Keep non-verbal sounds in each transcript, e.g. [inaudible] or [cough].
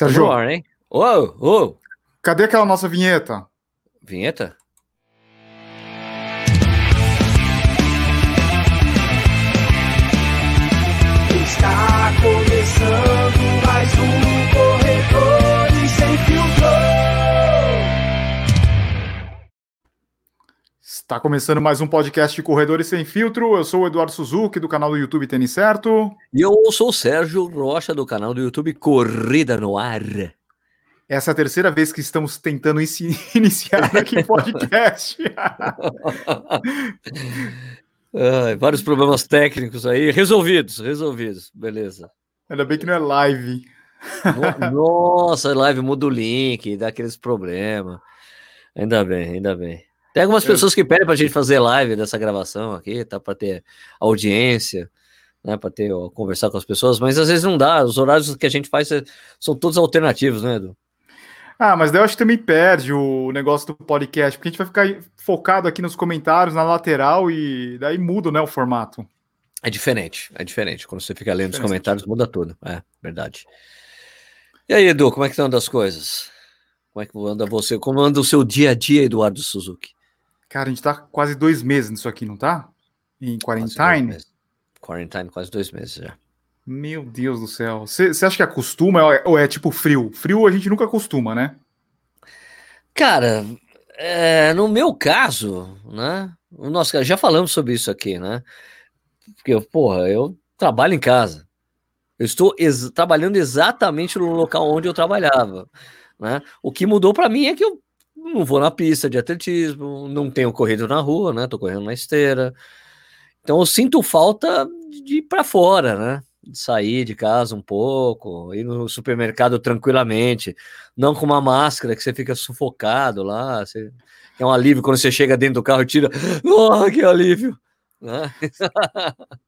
Sérgio, Roar, hein? Ô, ô! Cadê aquela nossa vinheta? Vinheta? Está começando Está começando mais um podcast de Corredores Sem Filtro. Eu sou o Eduardo Suzuki, do canal do YouTube Tênis Certo. E eu sou o Sérgio Rocha, do canal do YouTube Corrida no Ar. Essa é a terceira vez que estamos tentando [laughs] iniciar aqui o podcast. [laughs] Vários problemas técnicos aí, resolvidos, resolvidos, beleza. Ainda bem que não é live. Nossa, live muda o link, dá aqueles problemas. Ainda bem, ainda bem. Tem algumas pessoas que pedem para a gente fazer live dessa gravação aqui, tá? Para ter audiência, né? Para ter ó, conversar com as pessoas, mas às vezes não dá. Os horários que a gente faz é, são todos alternativos, né, Edu? Ah, mas daí eu acho que também perde o negócio do podcast, porque a gente vai ficar focado aqui nos comentários, na lateral, e daí muda, né, o formato. É diferente, é diferente. Quando você fica lendo os comentários, muda tudo. É, verdade. E aí, Edu, como é que estão as coisas? Como é que anda você? Como anda o seu dia a dia, Eduardo Suzuki? Cara, a gente tá quase dois meses nisso aqui, não tá? Em quarantine? Quarantine, quase dois meses já. Meu Deus do céu. Você acha que acostuma ou é, ou é, tipo frio? Frio a gente nunca acostuma, né? Cara, é, no meu caso, né? Nós já falamos sobre isso aqui, né? Porque, porra, eu trabalho em casa. Eu estou ex trabalhando exatamente no local onde eu trabalhava. Né? O que mudou para mim é que eu não vou na pista de atletismo, não tenho corrido na rua, né? Tô correndo na esteira. Então eu sinto falta de ir para fora, né? de sair de casa um pouco, ir no supermercado tranquilamente, não com uma máscara que você fica sufocado lá, você, é um alívio quando você chega dentro do carro e tira, oh, que alívio! Né? [laughs]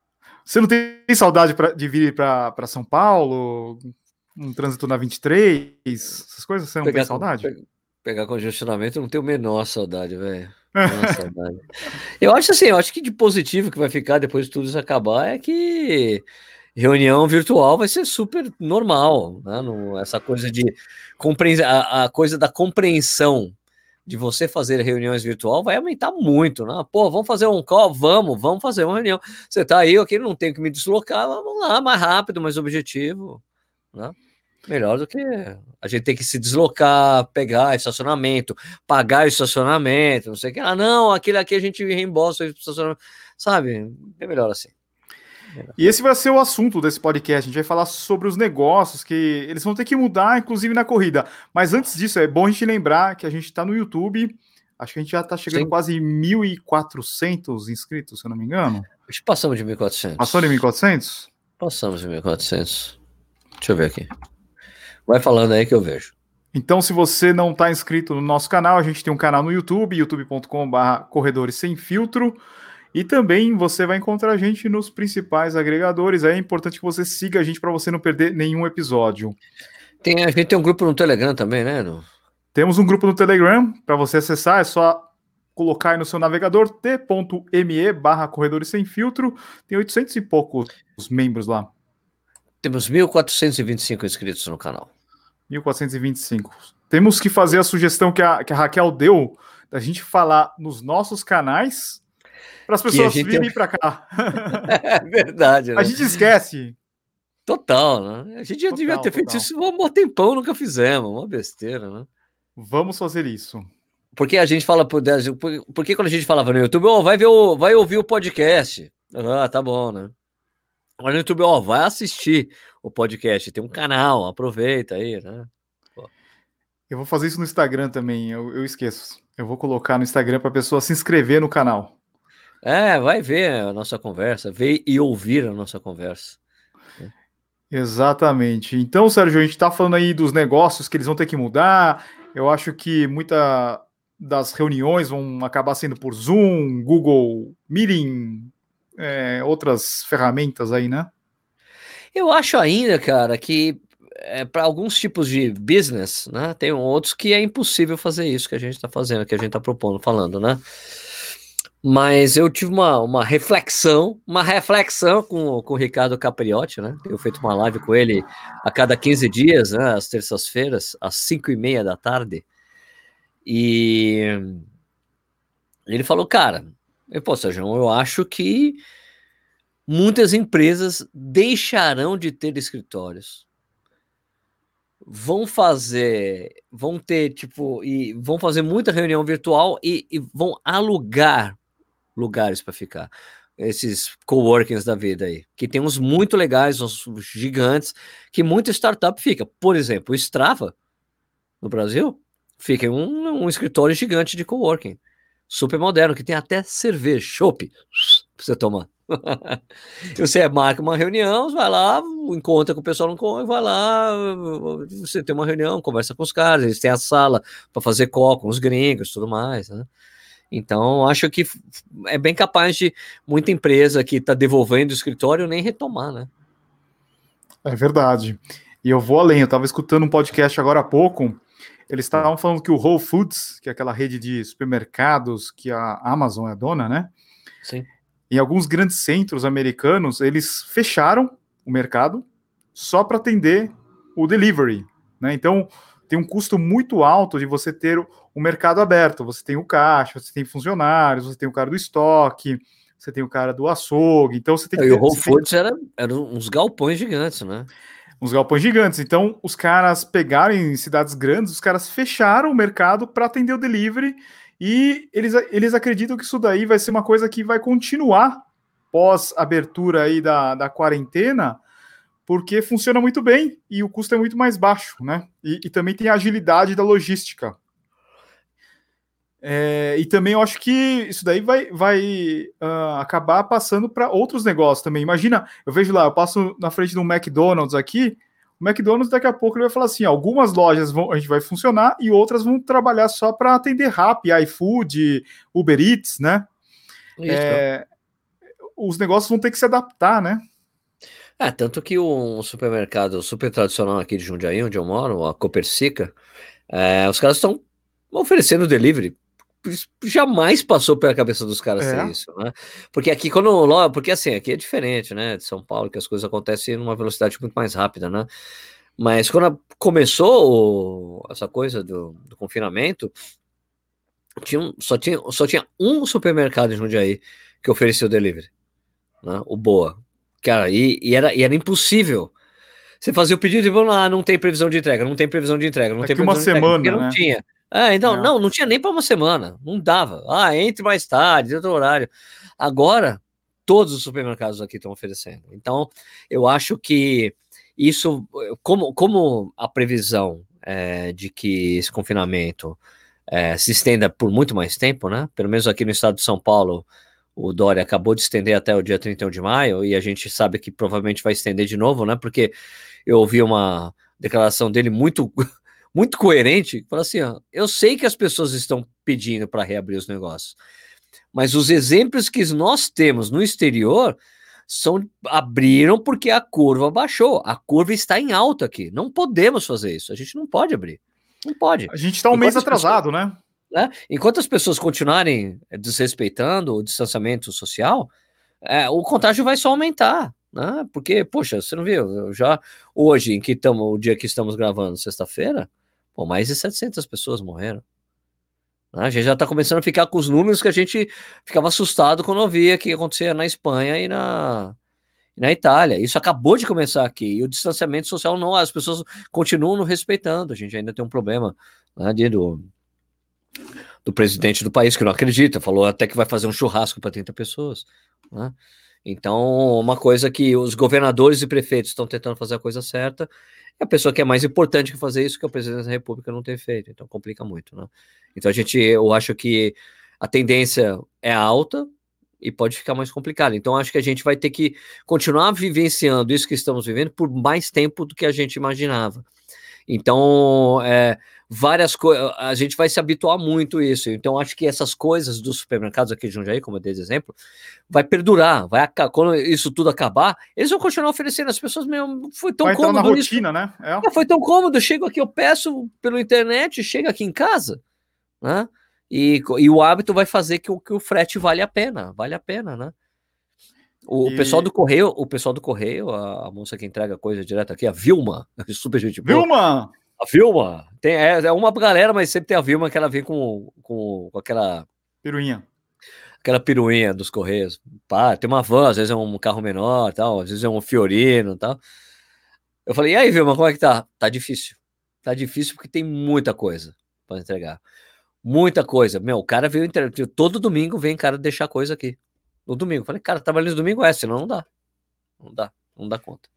Você não tem saudade pra, de vir para São Paulo, um trânsito na 23, essas coisas, você não pegar, tem saudade? Pegar, congestionamento, eu não tenho a menor saudade, velho. [laughs] Eu acho assim, eu acho que de positivo que vai ficar depois de tudo isso acabar é que reunião virtual vai ser super normal, né? Essa coisa de a, a, coisa da compreensão de você fazer reuniões virtual vai aumentar muito, né? Pô, vamos fazer um call? Vamos, vamos fazer uma reunião. Você tá aí, ok, não tenho que me deslocar, vamos lá, mais rápido, mais objetivo, né? Melhor do que a gente ter que se deslocar, pegar estacionamento, pagar estacionamento, não sei o que. Ah, não, aquele aqui a gente reembolsa o estacionamento, sabe? É melhor assim. E esse vai ser o assunto desse podcast. A gente vai falar sobre os negócios que eles vão ter que mudar, inclusive na corrida. Mas antes disso, é bom a gente lembrar que a gente está no YouTube. Acho que a gente já está chegando Sim. quase 1.400 inscritos, se eu não me engano. Acho que passamos de 1.400. Passou de 1.400? Passamos de 1.400. Deixa eu ver aqui. Vai falando aí que eu vejo. Então, se você não está inscrito no nosso canal, a gente tem um canal no YouTube, youtube.com.br Corredores Sem Filtro. E também você vai encontrar a gente nos principais agregadores. É importante que você siga a gente para você não perder nenhum episódio. Tem, a gente tem um grupo no Telegram também, né? No... Temos um grupo no Telegram. Para você acessar, é só colocar aí no seu navegador t.me barra corredores sem filtro. Tem 800 e poucos membros lá. Temos 1.425 inscritos no canal. 1.425. Temos que fazer a sugestão que a, que a Raquel deu da gente falar nos nossos canais para as pessoas virem [laughs] para cá. é verdade. Né? A gente esquece. Total, né? A gente já total, devia ter total. feito isso um bom tempão, nunca fizemos, uma besteira, né? Vamos fazer isso. Porque a gente fala por porque quando a gente falava no YouTube, oh, vai ver o, vai ouvir o podcast. Ah, tá bom, né? Agora no YouTube, ó, vai assistir o podcast, tem um canal, aproveita aí, né? Pô. Eu vou fazer isso no Instagram também, eu, eu esqueço. Eu vou colocar no Instagram para a pessoa se inscrever no canal. É, vai ver a nossa conversa, ver e ouvir a nossa conversa. Exatamente. Então, Sérgio, a gente está falando aí dos negócios que eles vão ter que mudar. Eu acho que muita das reuniões vão acabar sendo por Zoom, Google Meeting, é, outras ferramentas aí, né? Eu acho ainda, cara, que é, para alguns tipos de business, né? Tem outros que é impossível fazer isso que a gente está fazendo, que a gente está propondo, falando, né? Mas eu tive uma, uma reflexão, uma reflexão com, com o Ricardo Capriotti, né? Eu feito uma live com ele a cada 15 dias, né? Às terças-feiras, às 5 e meia da tarde. E ele falou, cara, eu posso, João, eu acho que muitas empresas deixarão de ter escritórios. Vão fazer, vão ter, tipo, e vão fazer muita reunião virtual e, e vão alugar lugares para ficar. Esses coworkings da vida aí, que tem uns muito legais, uns gigantes, que muita startup fica. Por exemplo, o Strava, no Brasil, fica em um, um escritório gigante de coworking, super moderno, que tem até cerveja, chopp, para você tomar. [laughs] você marca uma reunião, vai lá, encontra com o pessoal no vai lá, você tem uma reunião, conversa com os caras, eles têm a sala para fazer coco, os gringos, tudo mais, né? Então, acho que é bem capaz de muita empresa que está devolvendo o escritório nem retomar, né? É verdade. E eu vou além, eu estava escutando um podcast agora há pouco, eles estavam falando que o Whole Foods, que é aquela rede de supermercados que a Amazon é dona, né? Sim. Em alguns grandes centros americanos, eles fecharam o mercado só para atender o delivery, né? Então, tem um custo muito alto de você ter o mercado aberto. Você tem o caixa, você tem funcionários, você tem o cara do estoque, você tem o cara do açougue. Então você tem que. E o Whole Foods tem... era, era uns galpões gigantes, né? Uns galpões gigantes. Então os caras pegaram em cidades grandes, os caras fecharam o mercado para atender o delivery. E eles, eles acreditam que isso daí vai ser uma coisa que vai continuar pós abertura aí da, da quarentena, porque funciona muito bem e o custo é muito mais baixo, né? E, e também tem a agilidade da logística. É, e também eu acho que isso daí vai, vai uh, acabar passando para outros negócios também. Imagina, eu vejo lá, eu passo na frente do McDonald's aqui, o McDonald's daqui a pouco ele vai falar assim: algumas lojas vão, a gente vai funcionar e outras vão trabalhar só para atender Rappi, iFood, Uber Eats, né? É, os negócios vão ter que se adaptar, né? É, tanto que um supermercado super tradicional aqui de Jundiaí, onde eu moro, a Copercica, é, os caras estão oferecendo delivery. Jamais passou pela cabeça dos caras é. isso, né? Porque aqui, quando. Porque assim, aqui é diferente, né? De São Paulo, que as coisas acontecem numa velocidade muito mais rápida, né? Mas quando começou essa coisa do, do confinamento, tinha, só, tinha, só tinha um supermercado em Jundiaí que ofereceu delivery, né? o Boa. Cara, e, e, era, e era impossível. Você fazia o pedido e vamos lá, não tem previsão de entrega, não tem previsão de entrega, não é tem uma semana, entrega, não né? tinha. Ah, então, não. não, não tinha nem para uma semana, não dava. Ah, entre mais tarde, outro horário. Agora, todos os supermercados aqui estão oferecendo. Então, eu acho que isso, como, como a previsão é, de que esse confinamento é, se estenda por muito mais tempo, né? Pelo menos aqui no estado de São Paulo, o Dória acabou de estender até o dia 31 de maio, e a gente sabe que provavelmente vai estender de novo, né? Porque eu ouvi uma declaração dele muito, muito coerente, falou assim: ó, eu sei que as pessoas estão pedindo para reabrir os negócios, mas os exemplos que nós temos no exterior são abriram porque a curva baixou. A curva está em alta aqui. Não podemos fazer isso. A gente não pode abrir. Não pode. A gente está um mês atrasado, pessoas... né? Né? Enquanto as pessoas continuarem desrespeitando o distanciamento social, é, o contágio vai só aumentar. Né? Porque, poxa, você não viu? Já hoje, em que estamos, o dia que estamos gravando, sexta-feira, mais de 700 pessoas morreram. Né? A gente já está começando a ficar com os números que a gente ficava assustado quando via que acontecia na Espanha e na, na Itália. Isso acabou de começar aqui. E o distanciamento social não, as pessoas continuam não respeitando. A gente ainda tem um problema né, de, do, do presidente do país, que não acredita, falou até que vai fazer um churrasco para 30 pessoas. Né? Então, uma coisa que os governadores e prefeitos estão tentando fazer a coisa certa, a pessoa que é mais importante que fazer isso, que é o presidente da República, não tem feito. Então, complica muito. Né? Então, a gente, eu acho que a tendência é alta e pode ficar mais complicado. Então, acho que a gente vai ter que continuar vivenciando isso que estamos vivendo por mais tempo do que a gente imaginava. Então, é, várias coisas, a gente vai se habituar muito a isso. Então, acho que essas coisas dos supermercados aqui de Jundiaí, como eu dei de exemplo, vai perdurar, vai quando isso tudo acabar, eles vão continuar oferecendo as pessoas mesmo. Foi tão vai cômodo. Na rotina, isso. né? É. foi tão cômodo. Eu chego aqui, eu peço pela internet, chega aqui em casa, né? E, e o hábito vai fazer que o, que o frete vale a pena, vale a pena, né? O, e... pessoal do correio, o pessoal do correio, a, a, moça que entrega coisa direto aqui, a Vilma, [laughs] super gente boa. Vilma! A Vilma! Tem, é, é, uma galera, mas sempre tem a Vilma que ela vem com, com, com aquela. Piruinha. Aquela piruinha dos correios. Pá, tem uma van, às vezes é um carro menor, tal, às vezes é um Fiorino tal. Eu falei, e aí, Vilma, como é que tá? Tá difícil. Tá difícil porque tem muita coisa para entregar. Muita coisa. Meu, o cara veio todo domingo vem cara deixar coisa aqui. No domingo. Falei, cara, trabalhando no domingo é, senão não dá. Não dá, não dá conta.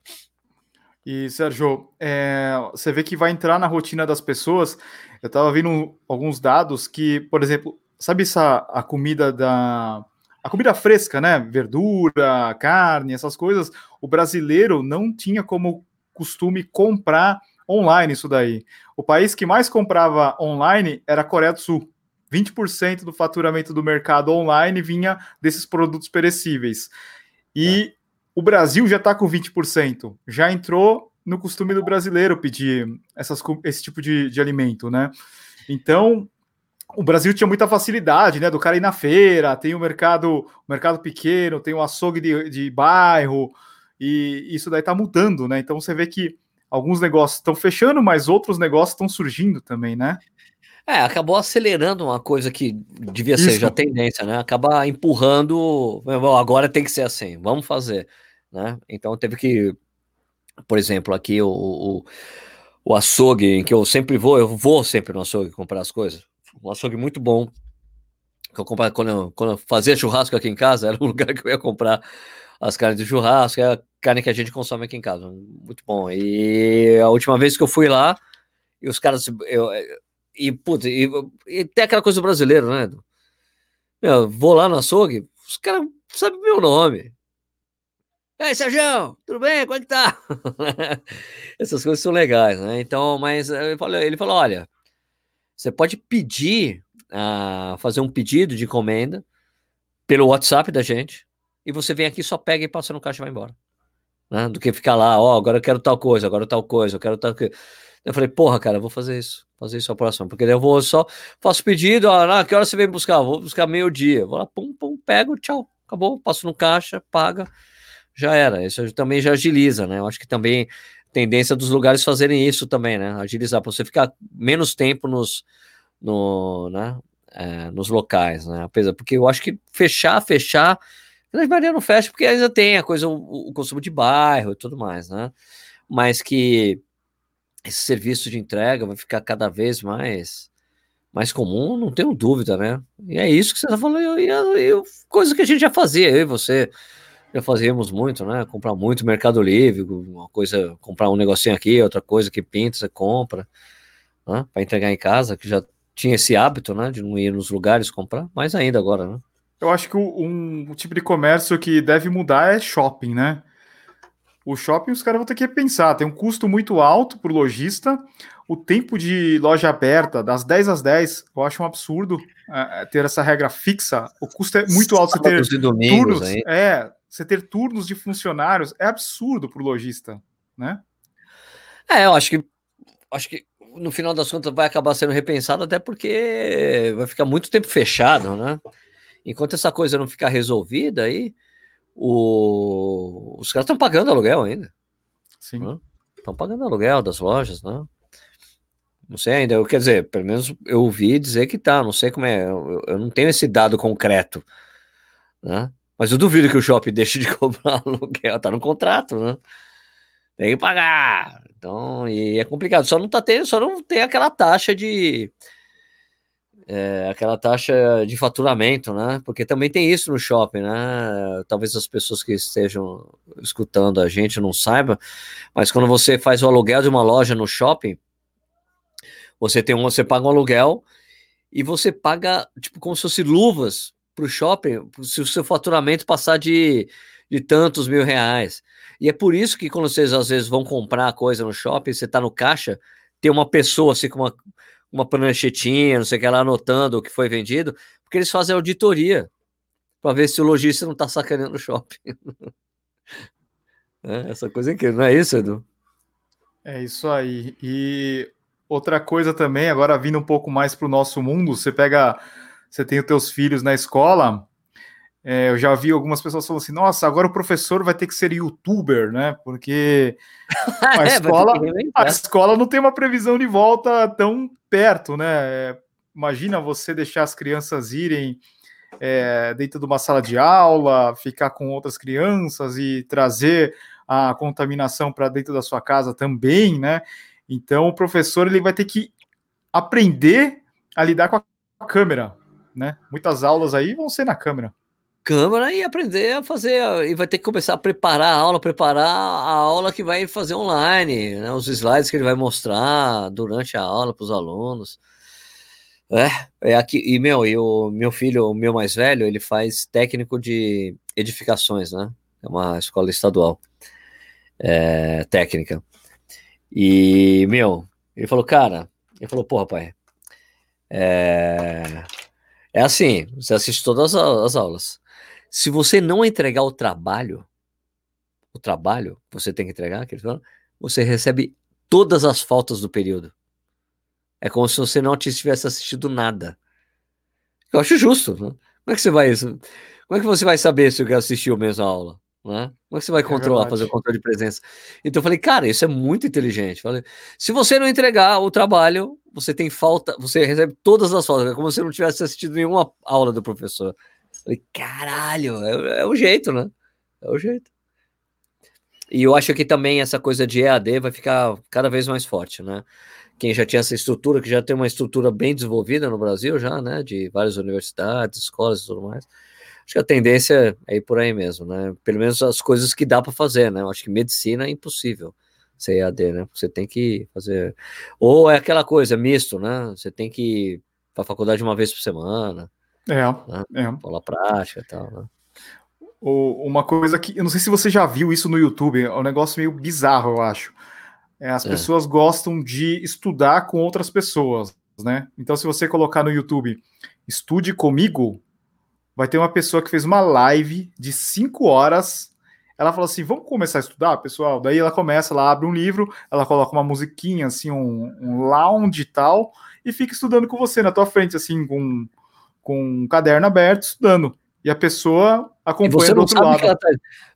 E, Sérgio, é, você vê que vai entrar na rotina das pessoas. Eu estava vendo alguns dados que, por exemplo, sabe essa a comida da a comida fresca, né? Verdura, carne, essas coisas. O brasileiro não tinha como costume comprar online isso daí. O país que mais comprava online era a Coreia do Sul. 20% do faturamento do mercado online vinha desses produtos perecíveis. E é. O Brasil já está com 20%. Já entrou no costume do brasileiro pedir essas, esse tipo de, de alimento, né? Então, o Brasil tinha muita facilidade, né? Do cara ir na feira, tem o mercado, o mercado pequeno, tem o açougue de, de bairro, e isso daí está mudando, né? Então você vê que alguns negócios estão fechando, mas outros negócios estão surgindo também, né? É, acabou acelerando uma coisa que devia ser Isso. já tendência, né? Acabar empurrando, agora tem que ser assim, vamos fazer, né? Então teve que, por exemplo, aqui o, o, o açougue, em que eu sempre vou, eu vou sempre no açougue comprar as coisas, um açougue muito bom, que eu comprava quando eu, quando eu fazia churrasco aqui em casa, [laughs] era um lugar que eu ia comprar as carnes de churrasco, é a carne que a gente consome aqui em casa, muito bom. E a última vez que eu fui lá, e os caras, eu, e, putz, e, e, tem aquela coisa do brasileiro, né? Meu, vou lá no açougue, os caras sabem meu nome. E aí, Sérgio, tudo bem? Como é que tá? [laughs] Essas coisas são legais, né? Então, mas ele falou, ele falou olha, você pode pedir, uh, fazer um pedido de encomenda pelo WhatsApp da gente, e você vem aqui, só pega e passa no caixa e vai embora. Né? Do que ficar lá, ó, oh, agora eu quero tal coisa, agora tal coisa, eu quero tal coisa. Eu falei, porra, cara, vou fazer isso, fazer isso a próxima, porque eu vou só, faço pedido, ah, que hora você vem buscar? Vou buscar meio-dia, vou lá, pum, pum, pego, tchau, acabou, passo no caixa, paga, já era. Isso também já agiliza, né? Eu acho que também tendência dos lugares fazerem isso também, né? Agilizar, para você ficar menos tempo nos, no, né? É, nos locais, né? Apesar, porque eu acho que fechar, fechar, a maioria não fecha, porque ainda tem a coisa, o, o consumo de bairro e tudo mais, né? Mas que esse serviço de entrega vai ficar cada vez mais mais comum, não tenho dúvida, né? E é isso que você está falando, e, coisa que a gente já fazia, eu e você já fazíamos muito, né? Comprar muito Mercado Livre, uma coisa, comprar um negocinho aqui, outra coisa que pinta, você compra, né? Para entregar em casa, que já tinha esse hábito, né? De não ir nos lugares comprar, mais ainda agora, né? Eu acho que um, um tipo de comércio que deve mudar é shopping, né? O shopping os caras vão ter que pensar, tem um custo muito alto para o lojista, o tempo de loja aberta, das 10 às 10, eu acho um absurdo é, ter essa regra fixa. O custo é muito alto. Você ter turnos, aí. é, você ter turnos de funcionários é absurdo para o lojista, né? É, eu acho que acho que no final das contas vai acabar sendo repensado, até porque vai ficar muito tempo fechado, né? Enquanto essa coisa não ficar resolvida aí, o... os caras estão pagando aluguel ainda. Sim. Estão pagando aluguel das lojas, né? Não sei ainda, eu, quer dizer, pelo menos eu ouvi dizer que tá, não sei como é, eu, eu não tenho esse dado concreto, né? Mas eu duvido que o shopping [laughs] deixe de cobrar aluguel, tá no contrato, né? Tem que pagar. Então, e é complicado, só não tá tendo, só não tem aquela taxa de é, aquela taxa de faturamento, né? Porque também tem isso no shopping, né? Talvez as pessoas que estejam escutando a gente não saibam, mas quando você faz o aluguel de uma loja no shopping, você tem um, você paga um aluguel e você paga tipo como se fosse luvas para o shopping, se o seu faturamento passar de, de tantos mil reais. E é por isso que quando vocês às vezes vão comprar coisa no shopping, você está no caixa, tem uma pessoa assim com uma uma pranchetinha, não sei o que lá, anotando o que foi vendido, porque eles fazem auditoria para ver se o lojista não está sacaneando o shopping. [laughs] é, essa coisa aqui, não é isso, Edu? É isso aí. E outra coisa também, agora vindo um pouco mais para o nosso mundo, você pega, você tem os teus filhos na escola, é, eu já vi algumas pessoas falando assim, nossa, agora o professor vai ter que ser youtuber, né? Porque [laughs] a, é, escola, a escola não tem uma previsão de volta tão perto, né? Imagina você deixar as crianças irem é, dentro de uma sala de aula, ficar com outras crianças e trazer a contaminação para dentro da sua casa também, né? Então o professor ele vai ter que aprender a lidar com a câmera, né? Muitas aulas aí vão ser na câmera. Câmera e aprender a fazer, e vai ter que começar a preparar a aula, preparar a aula que vai fazer online, né? os slides que ele vai mostrar durante a aula para os alunos. É, é aqui, e meu, e o meu filho, o meu mais velho, ele faz técnico de edificações, né? É uma escola estadual é, técnica. E, meu, ele falou, cara, ele falou, pô, pai, é, é assim, você assiste todas as aulas. Se você não entregar o trabalho, o trabalho que você tem que entregar, você recebe todas as faltas do período. É como se você não tivesse assistido nada. Eu acho justo. Né? Como é que você vai Como é que você vai saber se você assistiu mesmo a aula? Né? Como é que você vai é controlar, é fazer o controle de presença? Então eu falei, cara, isso é muito inteligente. Falei, se você não entregar o trabalho, você tem falta, você recebe todas as faltas, é como se não tivesse assistido nenhuma aula do professor. Falei, caralho, é, é o jeito, né? É o jeito. E eu acho que também essa coisa de EAD vai ficar cada vez mais forte, né? Quem já tinha essa estrutura, que já tem uma estrutura bem desenvolvida no Brasil, já, né? De várias universidades, escolas e tudo mais acho que a tendência é ir por aí mesmo, né? Pelo menos as coisas que dá para fazer, né? Eu acho que medicina é impossível ser EAD, né? Você tem que fazer. Ou é aquela coisa, misto, né? Você tem que ir para a faculdade uma vez por semana. É, né? é. Aula prática e tal, né? Uma coisa que eu não sei se você já viu isso no YouTube, é um negócio meio bizarro, eu acho. É, as é. pessoas gostam de estudar com outras pessoas, né? Então, se você colocar no YouTube, estude comigo, vai ter uma pessoa que fez uma live de cinco horas. Ela falou assim: vamos começar a estudar, pessoal. Daí ela começa, ela abre um livro, ela coloca uma musiquinha, assim, um, um lounge e tal, e fica estudando com você na tua frente, assim, com, com um caderno aberto, estudando. E a pessoa acompanha do outro lado. Tá,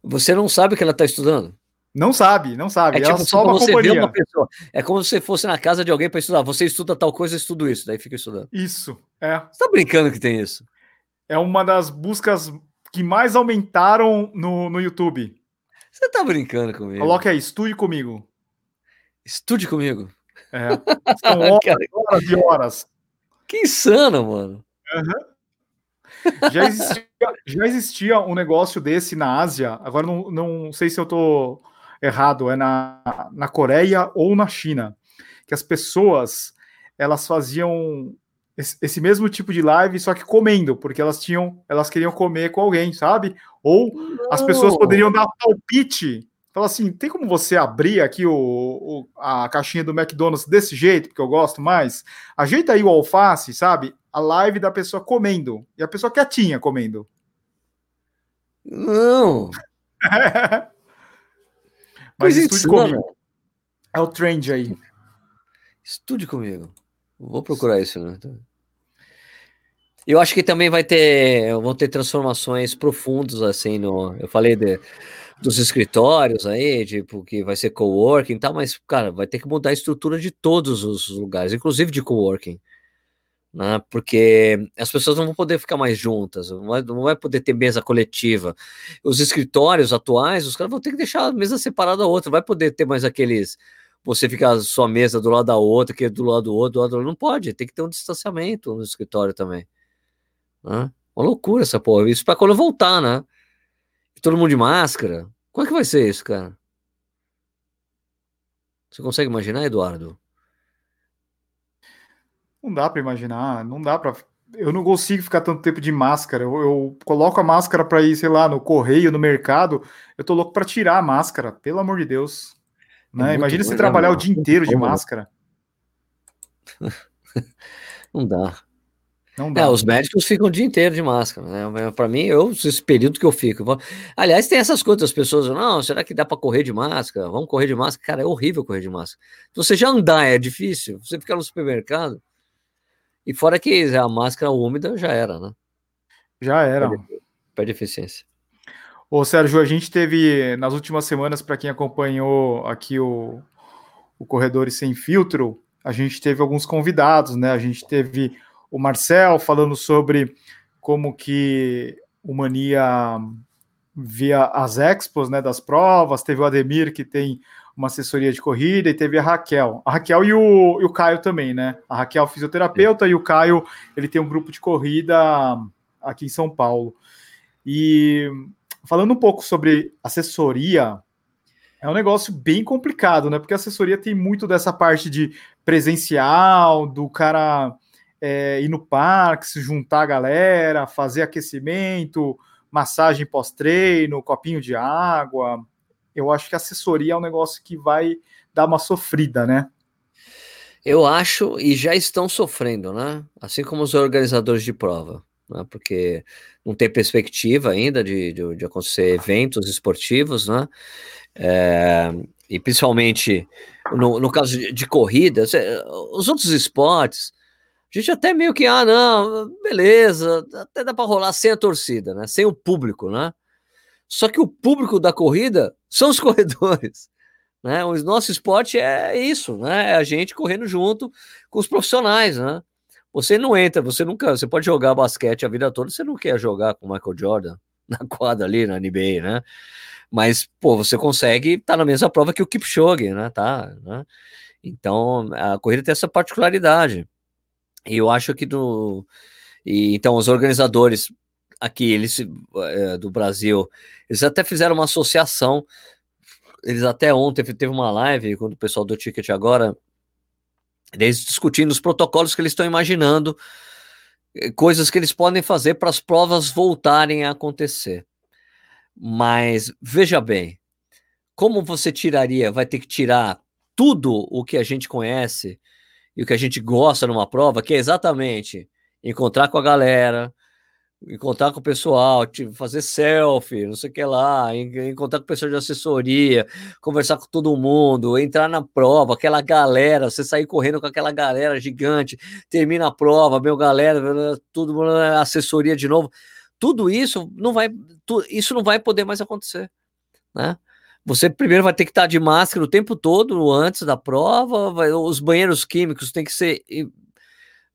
você não sabe que ela está estudando. Não sabe, não sabe. É, tipo, ela só uma você companhia. Uma pessoa, é como se você fosse na casa de alguém para estudar. Você estuda tal coisa, eu estudo isso. Daí fica estudando. Isso, é. Você tá brincando que tem isso? é uma das buscas que mais aumentaram no, no YouTube. Você tá brincando comigo? Coloque aí, estude comigo. Estude comigo. É. [laughs] São horas, horas e horas. Que insano, mano. Uhum. Já, existia, já existia um negócio desse na Ásia. Agora não, não sei se eu tô errado. É na, na Coreia ou na China. Que as pessoas elas faziam esse, mesmo tipo de live, só que comendo, porque elas tinham, elas queriam comer com alguém, sabe? Ou Não. as pessoas poderiam dar palpite. Fala assim, tem como você abrir aqui o, o, a caixinha do McDonald's desse jeito, porque eu gosto mais? Ajeita aí o alface, sabe? A live da pessoa comendo. E a pessoa quietinha comendo. Não. [laughs] Mas estude comigo. É o trend aí. Estude comigo. Vou procurar isso, né? Eu acho que também vai ter, vão ter transformações profundas, assim, no, eu falei de, dos escritórios aí, tipo, que vai ser coworking e tal, mas, cara, vai ter que mudar a estrutura de todos os lugares, inclusive de coworking, né, porque as pessoas não vão poder ficar mais juntas, não vai, não vai poder ter mesa coletiva. Os escritórios atuais, os caras vão ter que deixar a mesa separada da outra, vai poder ter mais aqueles você ficar sua mesa do lado da outra, que é do lado do outro, do lado do outro, não pode, tem que ter um distanciamento no escritório também. Né? Uma loucura essa porra. Isso para quando eu voltar, né? Todo mundo de máscara. Como é que vai ser isso, cara? Você consegue imaginar, Eduardo? Não dá para imaginar, não dá para. Eu não consigo ficar tanto tempo de máscara. Eu, eu coloco a máscara para ir, sei lá, no correio, no mercado. Eu tô louco para tirar a máscara, pelo amor de Deus. É né? Imagina você trabalhar o dia inteiro de máscara. [laughs] não dá. Não dá. É, os médicos ficam o dia inteiro de máscara, né? Para mim, eu, esse período que eu fico. Aliás, tem essas coisas, as pessoas, não, será que dá para correr de máscara? Vamos correr de máscara? Cara, é horrível correr de máscara. Se você já andar é difícil, você ficar no supermercado. E fora que a máscara úmida já era, né? Já era. Perde, perde eficiência. Ô, Sérgio, a gente teve nas últimas semanas, para quem acompanhou aqui o, o Corredores Sem Filtro, a gente teve alguns convidados, né? A gente teve o Marcel falando sobre como que o Mania via as expos né, das provas, teve o Ademir que tem uma assessoria de corrida e teve a Raquel. A Raquel e o, e o Caio também, né? A Raquel fisioterapeuta e o Caio, ele tem um grupo de corrida aqui em São Paulo. E falando um pouco sobre assessoria, é um negócio bem complicado, né? Porque a assessoria tem muito dessa parte de presencial, do cara é, ir no parque, se juntar a galera, fazer aquecimento, massagem pós-treino, copinho de água. Eu acho que assessoria é um negócio que vai dar uma sofrida, né? Eu acho, e já estão sofrendo, né? Assim como os organizadores de prova, né? Porque não tem perspectiva ainda de, de, de acontecer eventos esportivos, né? É, e principalmente no, no caso de, de corridas, os outros esportes, a gente até meio que, ah, não, beleza, até dá para rolar sem a torcida, né? Sem o público, né? Só que o público da corrida são os [laughs] corredores. Né? O nosso esporte é isso, né? É a gente correndo junto com os profissionais, né? Você não entra, você nunca, você pode jogar basquete a vida toda, você não quer jogar com o Michael Jordan [laughs] na quadra ali na NBA, né? Mas, pô, você consegue estar tá na mesma prova que o Kipchoge, né? Tá, né? Então, a corrida tem essa particularidade. E eu acho que do. E, então, os organizadores aqui, eles é, do Brasil, eles até fizeram uma associação. Eles até ontem teve uma live com o pessoal do Ticket agora, eles discutindo os protocolos que eles estão imaginando, eh, coisas que eles podem fazer para as provas voltarem a acontecer. Mas veja bem, como você tiraria? Vai ter que tirar tudo o que a gente conhece e o que a gente gosta numa prova, que é exatamente encontrar com a galera, encontrar com o pessoal, fazer selfie, não sei o que lá, encontrar com o pessoal de assessoria, conversar com todo mundo, entrar na prova, aquela galera, você sair correndo com aquela galera gigante, termina a prova, meu galera, tudo assessoria de novo. Tudo isso não vai, isso não vai poder mais acontecer, né? Você primeiro vai ter que estar de máscara o tempo todo antes da prova, vai, os banheiros químicos têm que ser,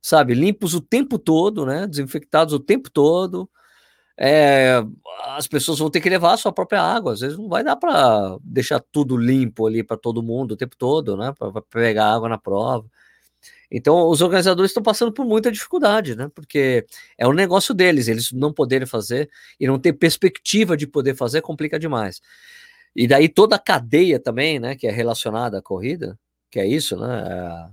sabe, limpos o tempo todo, né? Desinfectados o tempo todo. É, as pessoas vão ter que levar a sua própria água. Às vezes não vai dar para deixar tudo limpo ali para todo mundo o tempo todo, né? Para pegar água na prova. Então, os organizadores estão passando por muita dificuldade, né? Porque é o negócio deles, eles não poderem fazer e não ter perspectiva de poder fazer complica demais. E daí toda a cadeia também, né, que é relacionada à corrida, que é isso, né?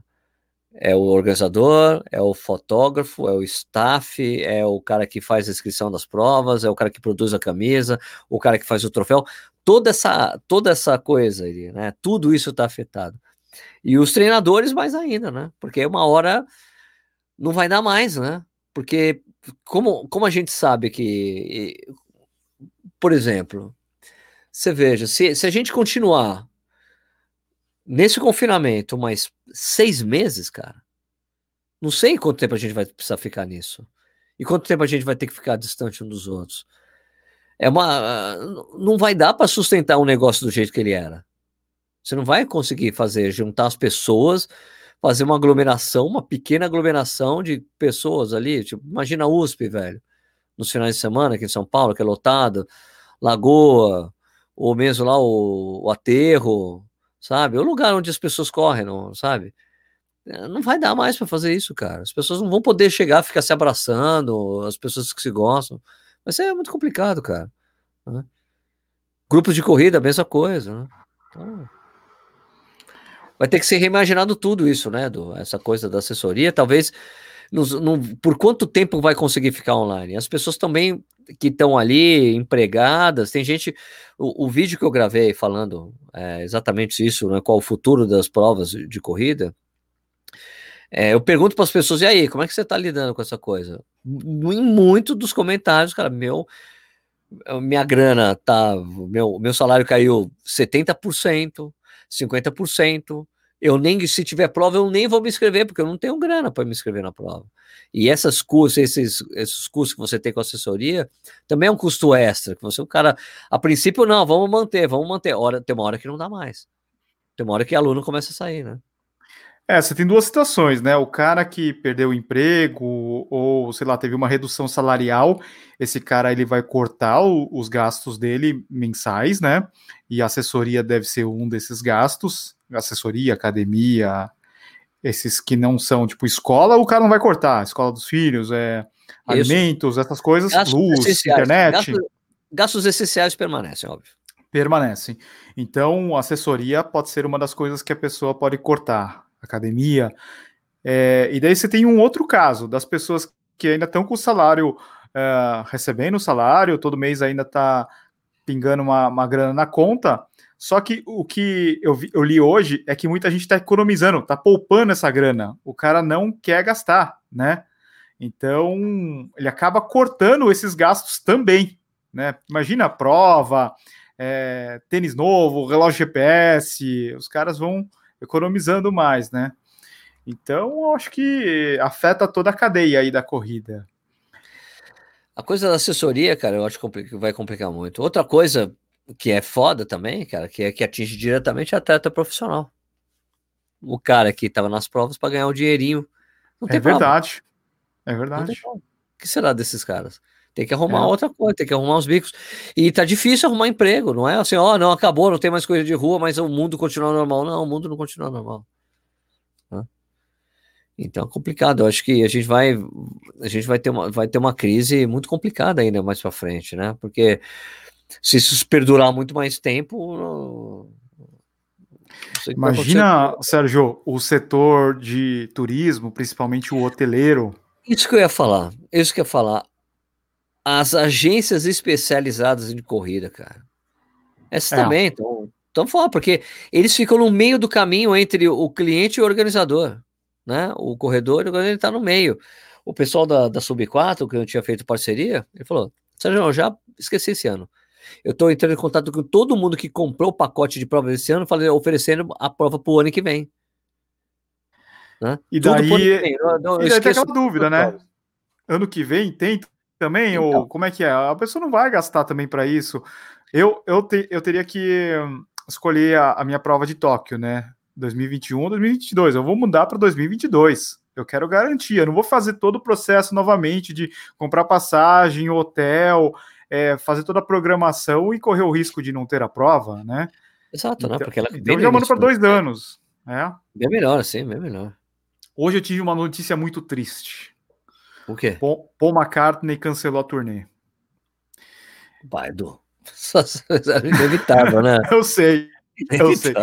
É, é o organizador, é o fotógrafo, é o staff, é o cara que faz a inscrição das provas, é o cara que produz a camisa, o cara que faz o troféu, toda essa toda essa coisa, né? Tudo isso está afetado. E os treinadores mais ainda, né? Porque uma hora não vai dar mais, né? Porque como, como a gente sabe que, por exemplo, você veja, se, se a gente continuar nesse confinamento mais seis meses, cara, não sei quanto tempo a gente vai precisar ficar nisso. E quanto tempo a gente vai ter que ficar distante um dos outros. É uma. Não vai dar para sustentar um negócio do jeito que ele era. Você não vai conseguir fazer, juntar as pessoas, fazer uma aglomeração, uma pequena aglomeração de pessoas ali. Tipo, imagina a USP, velho. Nos finais de semana aqui em São Paulo, que é lotado, Lagoa, ou mesmo lá o, o aterro, sabe? O lugar onde as pessoas correm, não, sabe? É, não vai dar mais para fazer isso, cara. As pessoas não vão poder chegar, ficar se abraçando, as pessoas que se gostam. Vai ser muito complicado, cara. Né? Grupos de corrida, a mesma coisa, né? Então, vai ter que ser reimaginado tudo isso, né? Do, essa coisa da assessoria, talvez. No, no, por quanto tempo vai conseguir ficar online? As pessoas também que estão ali empregadas, tem gente. O, o, vídeo que eu gravei falando é, exatamente isso, né, qual o futuro das provas de corrida, É, eu pergunto para as pessoas, e aí, como é que você está lidando com essa coisa? Em muito dos comentários, cara, meu, minha grana tá, meu, meu salário caiu 70%, 50%. Eu nem, se tiver prova, eu nem vou me inscrever, porque eu não tenho grana para me inscrever na prova. E essas custos, esses, esses custos que você tem com assessoria, também é um custo extra. Que você, o cara, a princípio, não, vamos manter, vamos manter. Hora, tem uma hora que não dá mais. Tem uma hora que aluno começa a sair, né? É, você tem duas situações, né? O cara que perdeu o emprego ou, sei lá, teve uma redução salarial, esse cara ele vai cortar o, os gastos dele mensais, né? E a assessoria deve ser um desses gastos, assessoria, academia, esses que não são tipo escola, o cara não vai cortar, escola dos filhos, é Isso. alimentos, essas coisas, gastos luz, internet. Gastos, gastos essenciais permanecem, óbvio. Permanecem. Então, assessoria pode ser uma das coisas que a pessoa pode cortar academia. É, e daí você tem um outro caso das pessoas que ainda estão com o salário, uh, recebendo o salário, todo mês ainda está pingando uma, uma grana na conta. Só que o que eu, vi, eu li hoje é que muita gente está economizando, está poupando essa grana. O cara não quer gastar, né? Então ele acaba cortando esses gastos também, né? Imagina a prova, é, tênis novo, relógio GPS, os caras vão economizando mais, né? Então, acho que afeta toda a cadeia aí da corrida. A coisa da assessoria, cara, eu acho que vai complicar muito. Outra coisa que é foda também, cara, que é que atinge diretamente a atleta profissional. O cara que estava nas provas para ganhar um dinheirinho. Não tem é verdade. É verdade. O que será desses caras? Tem que arrumar é. outra coisa, tem que arrumar os bicos. E tá difícil arrumar emprego, não é assim, ó, oh, não, acabou, não tem mais coisa de rua, mas o mundo continua normal. Não, o mundo não continua normal. Então, é complicado. Eu acho que a gente vai, a gente vai ter uma, vai ter uma crise muito complicada ainda mais para frente, né? Porque se isso perdurar muito mais tempo, não... Imagina, Sérgio, o setor de turismo, principalmente o hoteleiro. Isso que eu ia falar. Isso que eu ia falar as agências especializadas em corrida, cara. Essa é. também, então, então fala, porque eles ficam no meio do caminho entre o cliente e o organizador, né? O corredor, ele está no meio. O pessoal da, da Sub 4, que eu tinha feito parceria, ele falou: Sérgio, eu já esqueci esse ano. Eu estou entrando em contato com todo mundo que comprou o pacote de prova desse ano, falei, oferecendo a prova para o ano que vem. Né? E daí, vem. Eu, eu e daí tem aquela dúvida, né? Ano que vem tem também, então. ou como é que é? A pessoa não vai gastar também para isso. Eu, eu, te, eu teria que hum, escolher a, a, minha prova de Tóquio, né? 2021 ou 2022. Eu vou mudar para 2022. Eu quero garantia. Eu não vou fazer todo o processo novamente de comprar passagem, hotel, é, fazer toda a programação e correr o risco de não ter a prova, né? Exato, né? então, né? Porque ela então eu já mando para dois anos. É. Bem melhor, sim, bem melhor. Hoje eu tive uma notícia muito triste. O quê? Paul, Paul McCartney cancelou a turnê. Vai, Edu. [laughs] Inevitável, né? [laughs] eu sei. Eu sei.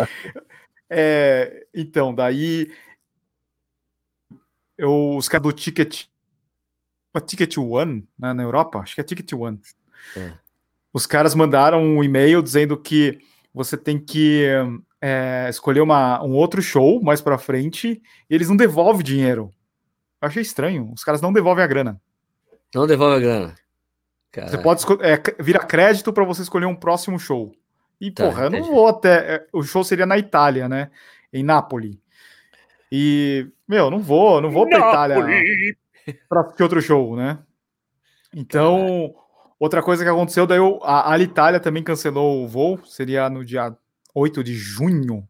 É, então, daí eu, os caras do Ticket Ticket One né, na Europa, acho que é Ticket One. É. Os caras mandaram um e-mail dizendo que você tem que é, escolher uma, um outro show mais para frente e eles não devolvem dinheiro. Eu achei estranho. Os caras não devolvem a grana. Não devolve a grana. Você pode é, virar crédito para você escolher um próximo show. E, tá, porra, eu não vou até. É, o show seria na Itália, né? Em Nápoles. E, meu, não vou, não vou pra Itália pra assistir outro show, né? Então, outra coisa que aconteceu, daí a Alitalia também cancelou o voo, seria no dia 8 de junho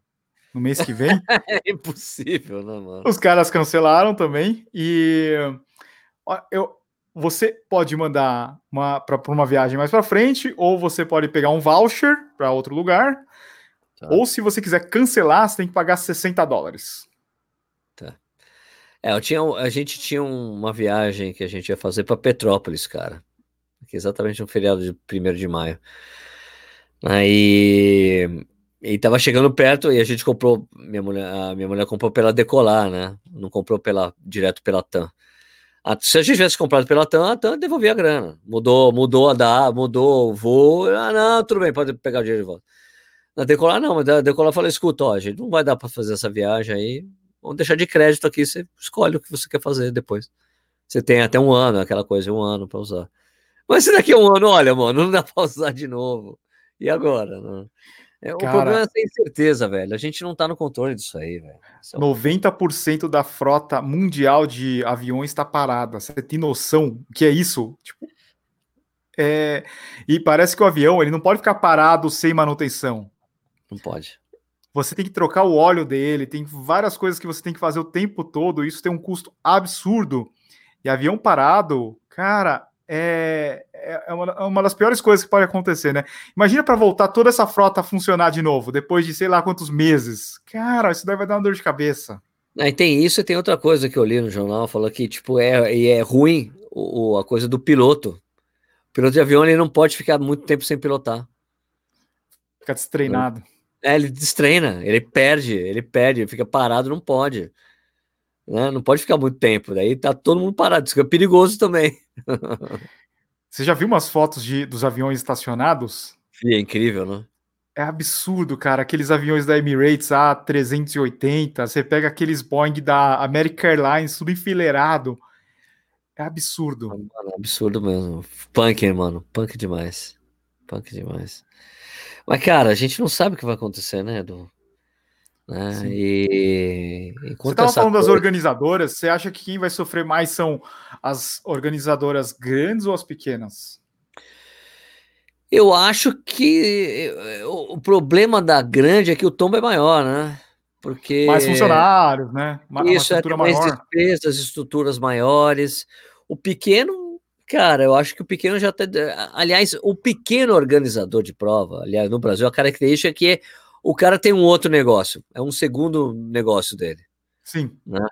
no mês que vem. [laughs] é impossível, né, mano? Os caras cancelaram também. E eu, você pode mandar uma para uma viagem mais para frente, ou você pode pegar um voucher para outro lugar. Tá. Ou se você quiser cancelar, você tem que pagar 60 dólares. Tá. É, eu tinha, a gente tinha uma viagem que a gente ia fazer para Petrópolis, cara. Que é exatamente no feriado de 1 de maio. Aí e tava chegando perto e a gente comprou, minha mulher, a minha mulher comprou pela Decolar, né? Não comprou pela direto pela TAM. A, se a gente tivesse comprado pela TAM, a TAM devolvia a grana. Mudou, mudou a da, mudou o voo. Ah, não, tudo bem, pode pegar o dinheiro de volta. Na Decolar não, mas a Decolar falou: escuta, ó, gente não vai dar para fazer essa viagem aí. vamos deixar de crédito aqui, você escolhe o que você quer fazer depois. Você tem até um ano, aquela coisa, um ano para usar. Mas se daqui a um ano, olha, mano, não dá para usar de novo. E agora? Não? É, Cara, o problema é a incerteza, velho. A gente não tá no controle disso aí, velho. É 90% da frota mundial de aviões está parada. Você tem noção que é isso? Tipo, é... E parece que o avião ele não pode ficar parado sem manutenção. Não pode. Você tem que trocar o óleo dele, tem várias coisas que você tem que fazer o tempo todo. Isso tem um custo absurdo. E avião parado, cara, é, é, é uma, é uma, das piores coisas que pode acontecer, né? Imagina para voltar toda essa frota a funcionar de novo, depois de sei lá quantos meses. Cara, isso daí vai dar uma dor de cabeça. Aí tem isso e tem outra coisa que eu li no jornal, falou que, tipo, é, é ruim o, a coisa do piloto. O piloto de avião ele não pode ficar muito tempo sem pilotar. Fica destreinado. É, ele destreina, ele perde, ele perde, ele fica parado, não pode. Né? Não pode ficar muito tempo, daí tá todo mundo parado, isso é perigoso também. [laughs] Você já viu umas fotos de, dos aviões estacionados? É incrível, né? É absurdo, cara. Aqueles aviões da Emirates A380, você pega aqueles Boeing da American Airlines, tudo enfileirado. É absurdo. Mano, absurdo mesmo. Punk, mano. Punk demais. Punk demais. Mas, cara, a gente não sabe o que vai acontecer, né, Edu? Né? E você estava falando coisa... das organizadoras, você acha que quem vai sofrer mais são as organizadoras grandes ou as pequenas? Eu acho que eh, o problema da grande é que o tombo é maior, né? Porque mais funcionários, né? Uma, isso uma é mais despesas, estruturas maiores. O pequeno, cara, eu acho que o pequeno já tá. Aliás, o pequeno organizador de prova, aliás, no Brasil, a característica é que o cara tem um outro negócio, é um segundo negócio dele. Sim. Né?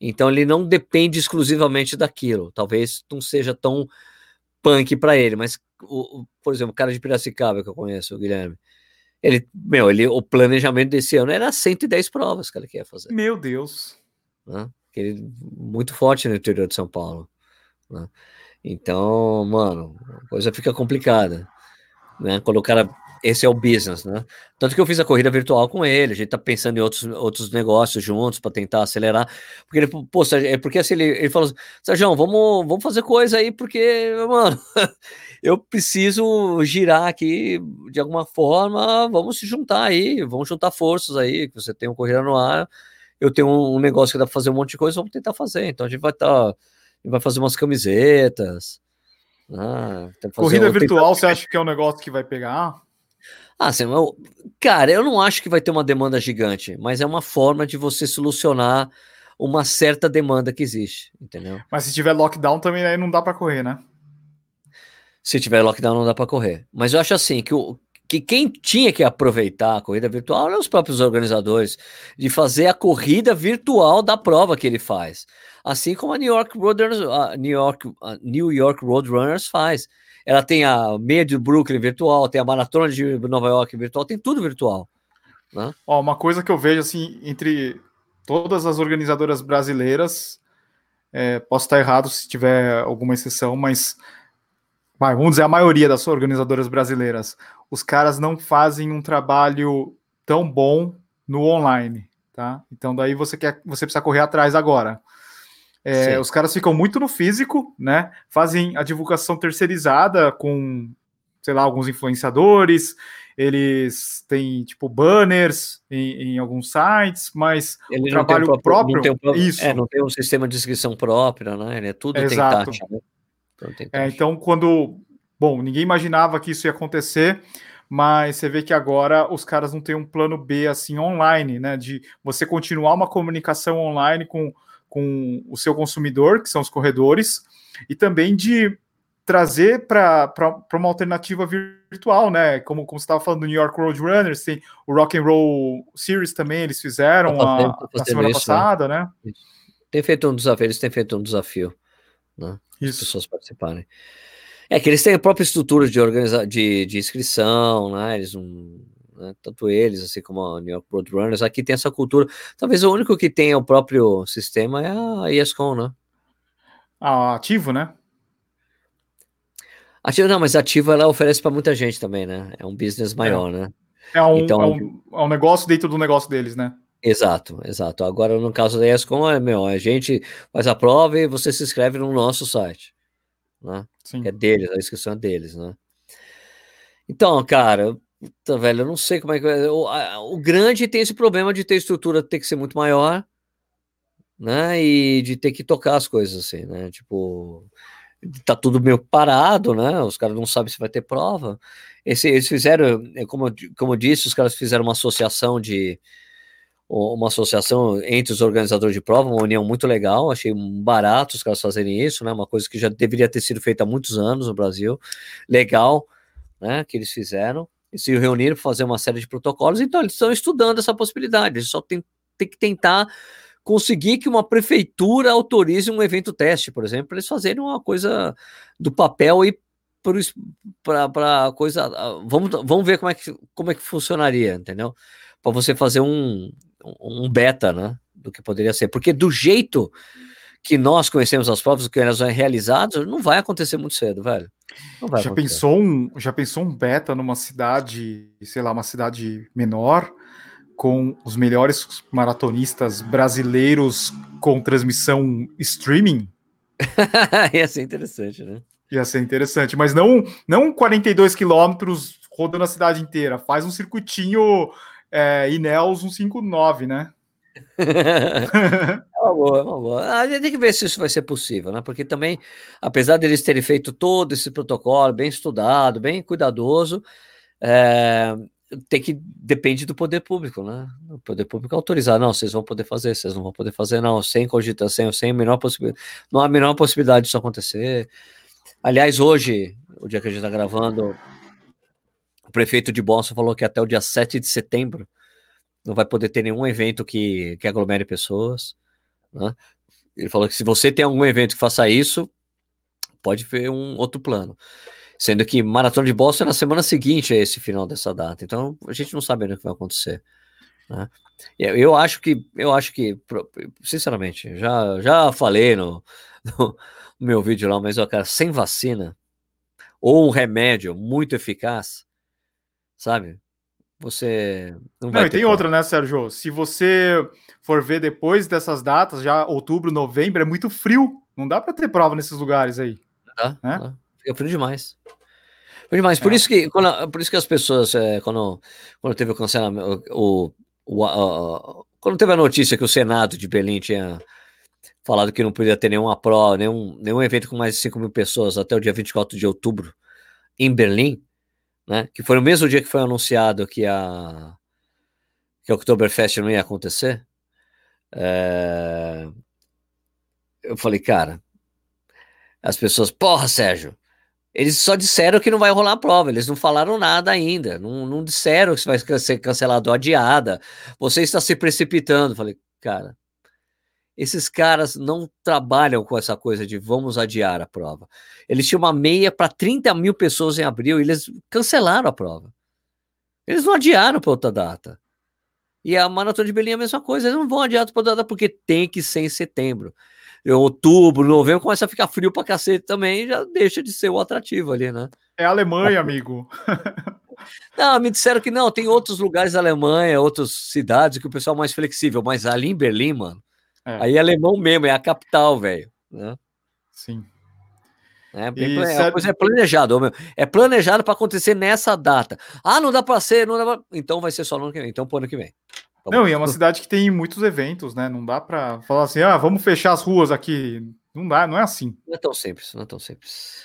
Então ele não depende exclusivamente daquilo. Talvez não seja tão punk para ele, mas o, o, por exemplo, o cara de Piracicaba que eu conheço, o Guilherme, ele, meu, ele, o planejamento desse ano era 110 provas que ele queria fazer. Meu Deus. Né? Ele, muito forte no interior de São Paulo. Né? Então, mano, a coisa fica complicada. Né? Quando o cara esse é o business, né? Tanto que eu fiz a corrida virtual com ele, a gente tá pensando em outros, outros negócios juntos para tentar acelerar. Porque ele, pô, é porque assim, ele, ele falou assim, Sérgio, vamos, vamos fazer coisa aí, porque, mano, [laughs] eu preciso girar aqui de alguma forma, vamos se juntar aí, vamos juntar forças aí, que você tem uma corrida no ar, eu tenho um, negócio que dá para fazer um monte de coisa, vamos tentar fazer. Então a gente vai estar, tá, vai fazer umas camisetas. Ah, corrida virtual, tentar... você acha que é um negócio que vai pegar? Ah, assim, eu, cara, eu não acho que vai ter uma demanda gigante, mas é uma forma de você solucionar uma certa demanda que existe, entendeu? Mas se tiver lockdown também aí não dá para correr, né? Se tiver lockdown não dá para correr. Mas eu acho assim que, o, que quem tinha que aproveitar a corrida virtual eram os próprios organizadores de fazer a corrida virtual da prova que ele faz, assim como a New York Roadrunners, a New York, a New York Roadrunners faz ela tem a meia de Brooklyn virtual, tem a maratona de Nova York virtual, tem tudo virtual. Né? Ó, uma coisa que eu vejo assim entre todas as organizadoras brasileiras, é, posso estar errado se tiver alguma exceção, mas vamos dizer a maioria das organizadoras brasileiras, os caras não fazem um trabalho tão bom no online, tá? Então daí você quer, você precisa correr atrás agora. É, os caras ficam muito no físico, né? Fazem a divulgação terceirizada com, sei lá, alguns influenciadores. Eles têm, tipo, banners em, em alguns sites, mas Ele o trabalho próprio, próprio, não tem, isso. É, não tem um sistema de inscrição próprio, né? Ele é tudo Exato. Né? É, então, quando... Bom, ninguém imaginava que isso ia acontecer, mas você vê que agora os caras não têm um plano B, assim, online, né? De você continuar uma comunicação online com com o seu consumidor, que são os corredores, e também de trazer para uma alternativa virtual, né? Como, como você estava falando do New York Road Runners, tem o Rock and Roll Series também, eles fizeram tá a, na semana isso, passada, né? né? Tem feito um desafio, eles têm feito um desafio, né? Isso. As pessoas participarem. É que eles têm a própria estrutura de, organiza de, de inscrição, né? Eles não né? tanto eles, assim como a New York Roadrunners, aqui tem essa cultura. Talvez o único que tem o próprio sistema é a ESCOM, né? Ah, ativo, né? Ativo, não, mas ativo ela oferece para muita gente também, né? É um business maior, é. né? É um, então, é, um, é um negócio dentro do negócio deles, né? Exato, exato. Agora, no caso da ESCOM, é, meu, a gente faz a prova e você se inscreve no nosso site, né? Sim. Que é deles, a inscrição é deles, né? Então, cara, puta, velho, eu não sei como é que... O, a, o grande tem esse problema de ter estrutura ter que ser muito maior, né? E de ter que tocar as coisas, assim, né? Tipo, tá tudo meio parado, né? Os caras não sabem se vai ter prova. Esse, eles fizeram, é, como, como eu disse, os caras fizeram uma associação de uma associação entre os organizadores de prova, uma união muito legal, achei barato os caras fazerem isso, né? Uma coisa que já deveria ter sido feita há muitos anos no Brasil. Legal, né? Que eles fizeram. Se reuniram para fazer uma série de protocolos, então eles estão estudando essa possibilidade. Eles só tem, que tentar conseguir que uma prefeitura autorize um evento teste, por exemplo, para eles fazerem uma coisa do papel e para coisa. Vamos, vamos ver como é, que, como é que funcionaria, entendeu? Para você fazer um, um beta, né? Do que poderia ser. Porque do jeito que nós conhecemos as provas, que elas são realizadas, não vai acontecer muito cedo, velho. já pensou um, já pensou um beta numa cidade, sei lá, uma cidade menor, com os melhores maratonistas brasileiros com transmissão streaming? [laughs] Ia ser interessante, né? Ia ser interessante, mas não, não 42 quilômetros rodando a cidade inteira. Faz um circuitinho é, Ineos 159, né? [laughs] [laughs] é uma boa, é uma boa. A gente tem que ver se isso vai ser possível, né? Porque também, apesar deles terem feito todo esse protocolo bem estudado, bem cuidadoso, é, tem que depende do poder público, né? O poder público autorizar, não, vocês vão poder fazer, vocês não vão poder fazer, não, sem cogitação, sem a menor possibilidade, não há a menor possibilidade disso acontecer. Aliás, hoje, o dia que a gente está gravando, o prefeito de Boston falou que até o dia 7 de setembro não vai poder ter nenhum evento que, que aglomere pessoas. Né? Ele falou que se você tem algum evento que faça isso, pode ver um outro plano. Sendo que Maratona de Boston é na semana seguinte a esse final dessa data. Então a gente não sabe ainda o que vai acontecer. Né? Eu acho que, eu acho que, sinceramente, já, já falei no, [laughs] no meu vídeo lá, mas ó, cara, sem vacina ou um remédio muito eficaz, sabe? Você não vai. Não, e tem outra, né, Sérgio? Se você for ver depois dessas datas, já outubro, novembro, é muito frio. Não dá para ter prova nesses lugares aí. Dá, né? Dá. Fica frio demais. Frio demais. Por, é. isso que, quando, por isso que as pessoas, é, quando, quando teve o cancelamento, o, o, o, quando teve a notícia que o Senado de Berlim tinha falado que não podia ter nenhuma prova, nenhum, nenhum evento com mais de 5 mil pessoas até o dia 24 de outubro em Berlim, né? Que foi no mesmo dia que foi anunciado que a que a Oktoberfest não ia acontecer. É... Eu falei, cara, as pessoas, porra, Sérgio, eles só disseram que não vai rolar a prova, eles não falaram nada ainda, não, não disseram que vai ser cancelado ou adiada. Você está se precipitando. Falei, cara, esses caras não trabalham com essa coisa de vamos adiar a prova. Eles tinham uma meia para 30 mil pessoas em abril e eles cancelaram a prova. Eles não adiaram para outra data. E a Maratona de Berlim é a mesma coisa, eles não vão adiar para outra data porque tem que ser em setembro em outubro, novembro, começa a ficar frio pra cacete também, já deixa de ser o atrativo ali, né? É Alemanha, amigo. [laughs] Não, me disseram que não, tem outros lugares da Alemanha, outras cidades que o pessoal é mais flexível, mas ali em Berlim, mano, é. aí é alemão mesmo, é a capital, velho. Né? Sim. É, é, coisa é planejado, é planejado para acontecer nessa data. Ah, não dá para ser, não dá pra... então vai ser só no ano que vem, então pro ano que vem. Tá não, e é uma cidade que tem muitos eventos, né? Não dá para falar assim, ah, vamos fechar as ruas aqui. Não dá, não é assim. Não é tão simples, não é tão simples.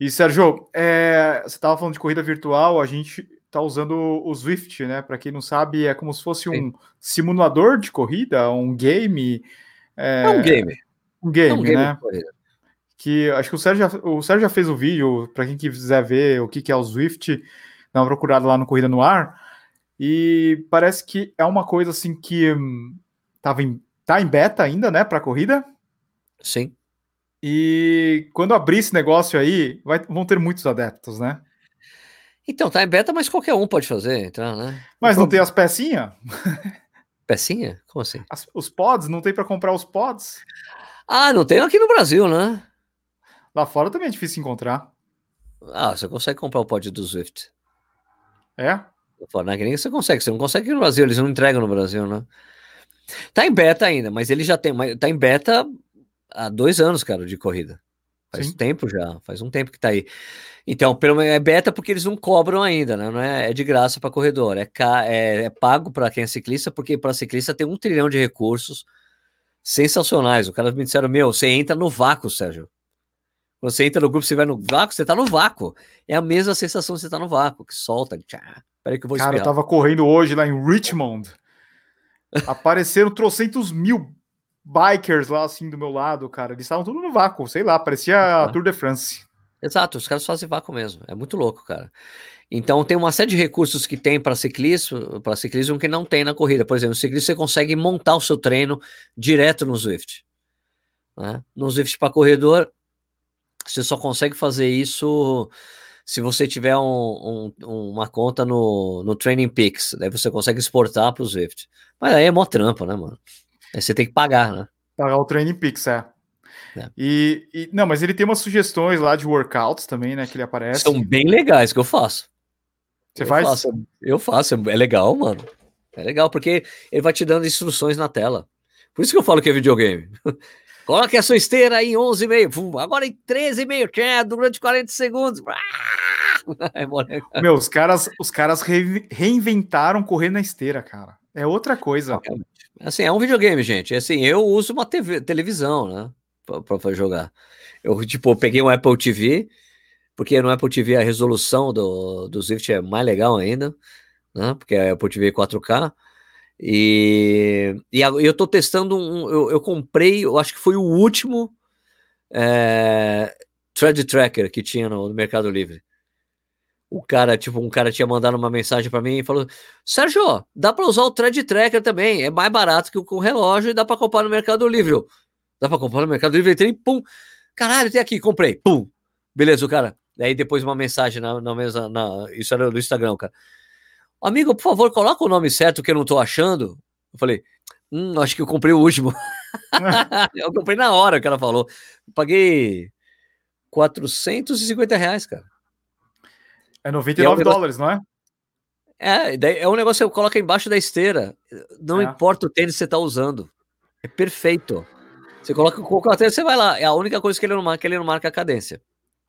E Sérgio, é, você estava falando de corrida virtual, a gente está usando o Swift, né? Para quem não sabe, é como se fosse um Sim. simulador de corrida, um game. É, é um game. Um game, é um game né? Que acho que o Sérgio, já, o Sérgio já fez o vídeo, para quem quiser ver o que, que é o Swift, dá uma procurada lá no Corrida no Ar. E parece que é uma coisa assim que hum, tava em, tá em beta ainda, né, para corrida. Sim. E quando abrir esse negócio aí, vai, vão ter muitos adeptos, né? Então, tá em beta, mas qualquer um pode fazer, entrar, né? Mas não, tem as pecinhas? Pecinha? Como assim? As, os pods, não tem para comprar os pods? Ah, não tem aqui no Brasil, né? Lá fora também é difícil encontrar. Ah, você consegue comprar o pod do Swift. É? Na gringa você consegue, você não consegue no Brasil, eles não entregam no Brasil, né? Tá em beta ainda, mas ele já tem, tá em beta há dois anos, cara, de corrida. Faz Sim. tempo já, faz um tempo que tá aí. Então, pelo menos é beta porque eles não cobram ainda, né? Não é, é de graça para corredor, é, ca, é, é pago para quem é ciclista, porque para ciclista tem um trilhão de recursos sensacionais. O cara me disseram: Meu, você entra no vácuo, Sérgio. Você entra no grupo, você vai no vácuo, você tá no vácuo. É a mesma sensação que você tá no vácuo, que solta. Tchá. Peraí que eu vou Cara, eu tava correndo hoje lá em Richmond. Apareceram trocentos mil bikers lá assim do meu lado, cara. Eles estavam tudo no vácuo, sei lá, parecia a Tour de France. Exato, os caras fazem vácuo mesmo. É muito louco, cara. Então tem uma série de recursos que tem para ciclismo, para ciclismo que não tem na corrida. Por exemplo, no ciclismo você consegue montar o seu treino direto no Zwift. Né? No Zwift para corredor, você só consegue fazer isso se você tiver um, um, uma conta no, no Training Peaks. Daí você consegue exportar para o Zwift. Mas aí é mó trampa, né, mano? Aí você tem que pagar, né? Pagar o Training Peaks, é. é. E, e, não, mas ele tem umas sugestões lá de workouts também, né? Que ele aparece. São bem legais que eu faço. Você eu faz? Faço, eu faço, é legal, mano. É legal, porque ele vai te dando instruções na tela. Por isso que eu falo que é videogame. [laughs] Coloque a sua esteira aí em 11,5. Agora em 13,5. Durante 40 segundos. [laughs] É Meu, os caras, os caras reinventaram correr na esteira, cara. É outra coisa. Assim, é um videogame, gente. Assim, eu uso uma TV, televisão, né? Para jogar. Eu, tipo, peguei um Apple TV, porque no Apple TV a resolução do, do Swift é mais legal ainda, né? Porque é Apple TV 4K. E, e eu tô testando um. Eu, eu, comprei, eu acho que foi o último é, Thread Tracker que tinha no, no Mercado Livre o cara, tipo, um cara tinha mandado uma mensagem para mim e falou: Sérgio, dá para usar o Thread Tracker também, é mais barato que o relógio e dá para comprar no Mercado Livre. Dá para comprar no Mercado Livre, tem, pum, caralho, tem aqui, comprei, pum, beleza, o cara. Aí depois uma mensagem na, na mesa, na, isso era do Instagram, cara. Amigo, por favor, coloca o nome certo que eu não tô achando. Eu falei, hum, acho que eu comprei o último. [laughs] eu comprei na hora que ela falou. Paguei 450 reais, cara. É 99 é um dólares, não é? É, é um negócio que você coloca embaixo da esteira. Não é. importa o tênis que você está usando. É perfeito. Você coloca o tênis, você vai lá. É a única coisa que ele não marca, ele não marca a cadência.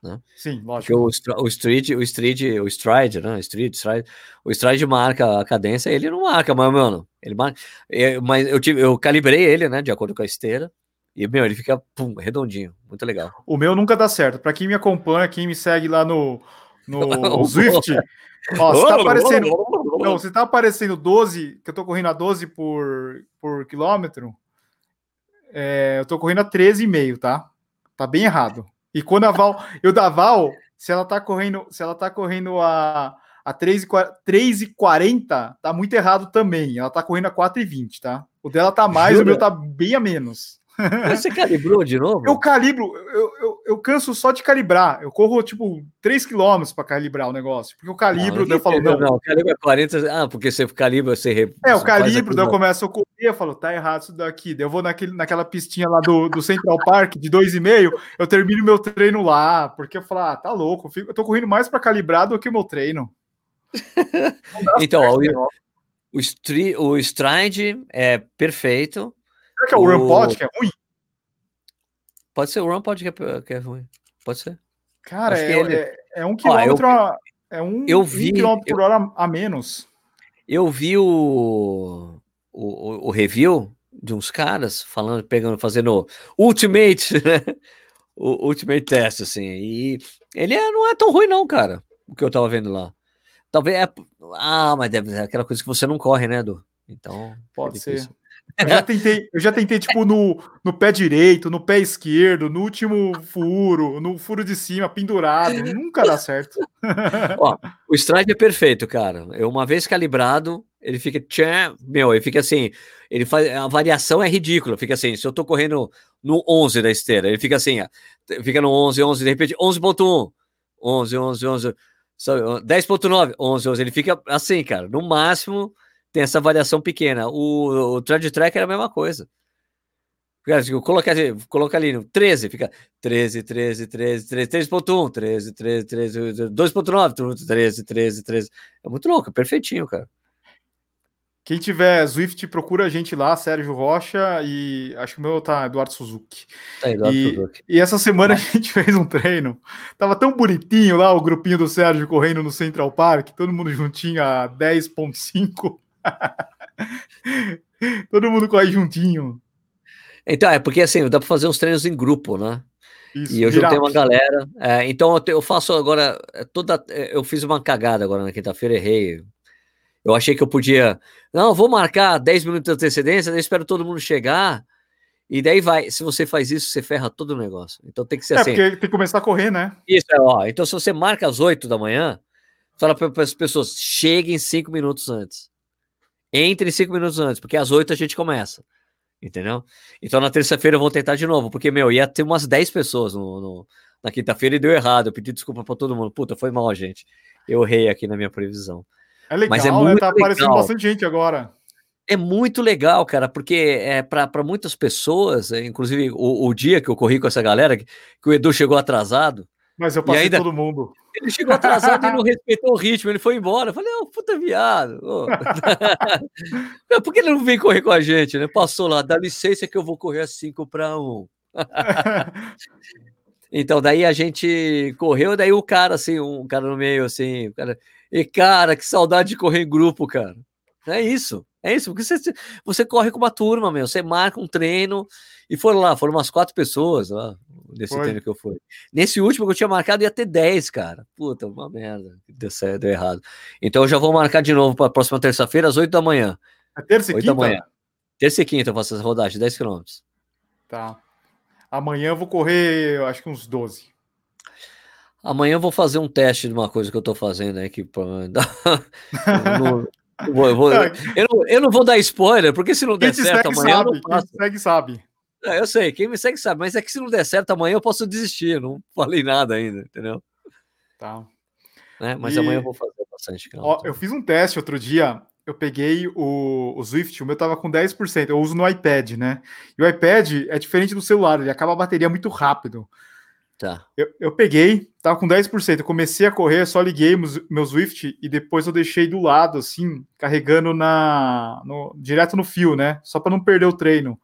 Né? Sim, lógico. Porque o, o street, o street, o stride, né? Street, stride, o stride marca a cadência, ele não marca, mas mano, ele marca. Eu, mas eu tive, eu calibrei ele, né? De acordo com a esteira. E, meu, ele fica pum, redondinho, muito legal. O meu nunca dá certo. Para quem me acompanha, quem me segue lá no, no [laughs] Swift. Ó, você tá aparecendo. Não, você tá aparecendo 12, que eu tô correndo a 12 por, por quilômetro. É, eu tô correndo a 13,5, tá? Tá bem errado. E quando a Val. [laughs] Eu da Val, se ela tá correndo, se ela tá correndo a, a 3,40, tá muito errado também. Ela tá correndo a 4,20, tá? O dela tá mais, Jura? o meu tá bem a menos. Você calibrou de novo? Eu calibro, eu, eu, eu canso só de calibrar. Eu corro tipo 3 km para calibrar o negócio. Porque eu calibro, daí eu falo, não. Não, calibra 40. Ah, porque você calibra, você. É, eu calibro, daí eu começo a correr, eu falo, tá errado isso daqui. Daí eu vou naquele, naquela pistinha lá do, do Central Park de 2,5, eu termino meu treino lá, porque eu falo, ah, tá louco, eu, fico, eu tô correndo mais para calibrar do que o meu treino. [laughs] então, ó, o, o, stri, o stride é perfeito. Será que é o, o... Rampod que é ruim? Pode ser o Rampod que é, que é ruim. Pode ser. Cara, é, ele... é, é, um quilômetro eu, a, é um, eu vi, um quilômetro por hora a menos. Eu vi o, o, o, review de uns caras falando, pegando, fazendo Ultimate, [laughs] né? O Ultimate Test, assim. E ele é, não é tão ruim, não, cara. O que eu tava vendo lá. Talvez é. Ah, mas deve ser aquela coisa que você não corre, né, Edu? Então. Pode é ser. Eu já tentei, eu já tentei, tipo, no, no pé direito, no pé esquerdo, no último furo, no furo de cima, pendurado. Nunca dá certo. Ó, o strike é perfeito, cara. Uma vez calibrado, ele fica. Tchã, meu, ele fica assim. Ele faz. A variação é ridícula. Fica assim, se eu tô correndo no 11 da esteira, ele fica assim, ó, fica no 11, 11, de repente 11.1, 11, 11, 11, 10.9, 11, 11. Ele fica assim, cara. No máximo tem essa variação pequena. O, o Trend Track era a mesma coisa. Coloca, coloca ali no 13, fica 13, 13, 13, 13, 3.1, 13, 13, 13, 2.9, 13, 13, 13. É muito louco, é perfeitinho, cara. Quem tiver Swift, procura a gente lá, Sérgio Rocha, e acho que o meu tá Eduardo Suzuki. Tá, Eduardo e, Suzuki. e essa semana [laughs] a gente fez um treino. Tava tão bonitinho lá o grupinho do Sérgio correndo no Central Park, todo mundo juntinho a 10.5. [laughs] todo mundo corre juntinho. Então, é porque assim, dá para fazer uns treinos em grupo, né? Isso, e eu juntei uma galera. É, então eu, te, eu, faço agora é, toda. É, eu fiz uma cagada agora na quinta-feira, errei. Eu achei que eu podia. Não, vou marcar 10 minutos de antecedência, daí espero todo mundo chegar. E daí vai. Se você faz isso, você ferra todo o negócio. Então tem que ser é, assim. Porque tem que começar a correr, né? Isso, é, ó. Então se você marca às 8 da manhã, fala para as pessoas: cheguem 5 minutos antes. Entre 5 minutos antes, porque às 8 a gente começa. Entendeu? Então na terça-feira eu vou tentar de novo, porque, meu, ia ter umas 10 pessoas no, no na quinta-feira e deu errado. Eu pedi desculpa para todo mundo. Puta, foi mal, gente. Eu errei aqui na minha previsão. É legal, Mas é muito né? Tá legal. aparecendo bastante gente agora. É muito legal, cara, porque é para muitas pessoas, é, inclusive o, o, dia que eu corri com essa galera, que, que o Edu chegou atrasado. Mas eu passei ainda, todo mundo. Ele chegou atrasado e não [laughs] respeitou o ritmo, ele foi embora. Eu falei, oh, puta viado. Oh. [laughs] Por que ele não vem correr com a gente, né? Passou lá, dá licença que eu vou correr a 5 para 1. então, daí a gente correu, daí o cara, assim, um cara no meio, assim, cara, e, cara, que saudade de correr em grupo, cara. É isso. É isso, porque você, você corre com uma turma, meu. Você marca um treino e foram lá, foram umas quatro pessoas lá, nesse Foi. treino que eu fui. Nesse último que eu tinha marcado ia ter dez, cara. Puta, uma merda. Deu certo, deu errado. Então eu já vou marcar de novo para a próxima terça-feira, às oito da manhã. É terça e quinta? Da manhã. Terça e quinta eu faço essa rodagem, 10 quilômetros. Tá. Amanhã eu vou correr, eu acho que uns 12. Amanhã eu vou fazer um teste de uma coisa que eu tô fazendo para [laughs] no, eu, vou, [laughs] eu, não, eu, não, vou dar spoiler, porque se não der certo amanhã sabe, eu não. Quem segue sabe. É, eu sei, quem me segue sabe, mas é que se não der certo amanhã eu posso desistir, não falei nada ainda, entendeu? Tá. É, mas e... amanhã eu vou fazer bastante. Ó, eu fiz um teste outro dia, eu peguei o, o Swift, o meu tava com 10%, eu uso no iPad, né? E o iPad é diferente do celular, ele acaba a bateria muito rápido. Tá. Eu, eu peguei, tava com 10%. Eu comecei a correr, só liguei meu Swift e depois eu deixei do lado, assim, carregando na no, direto no fio, né? Só para não perder o treino.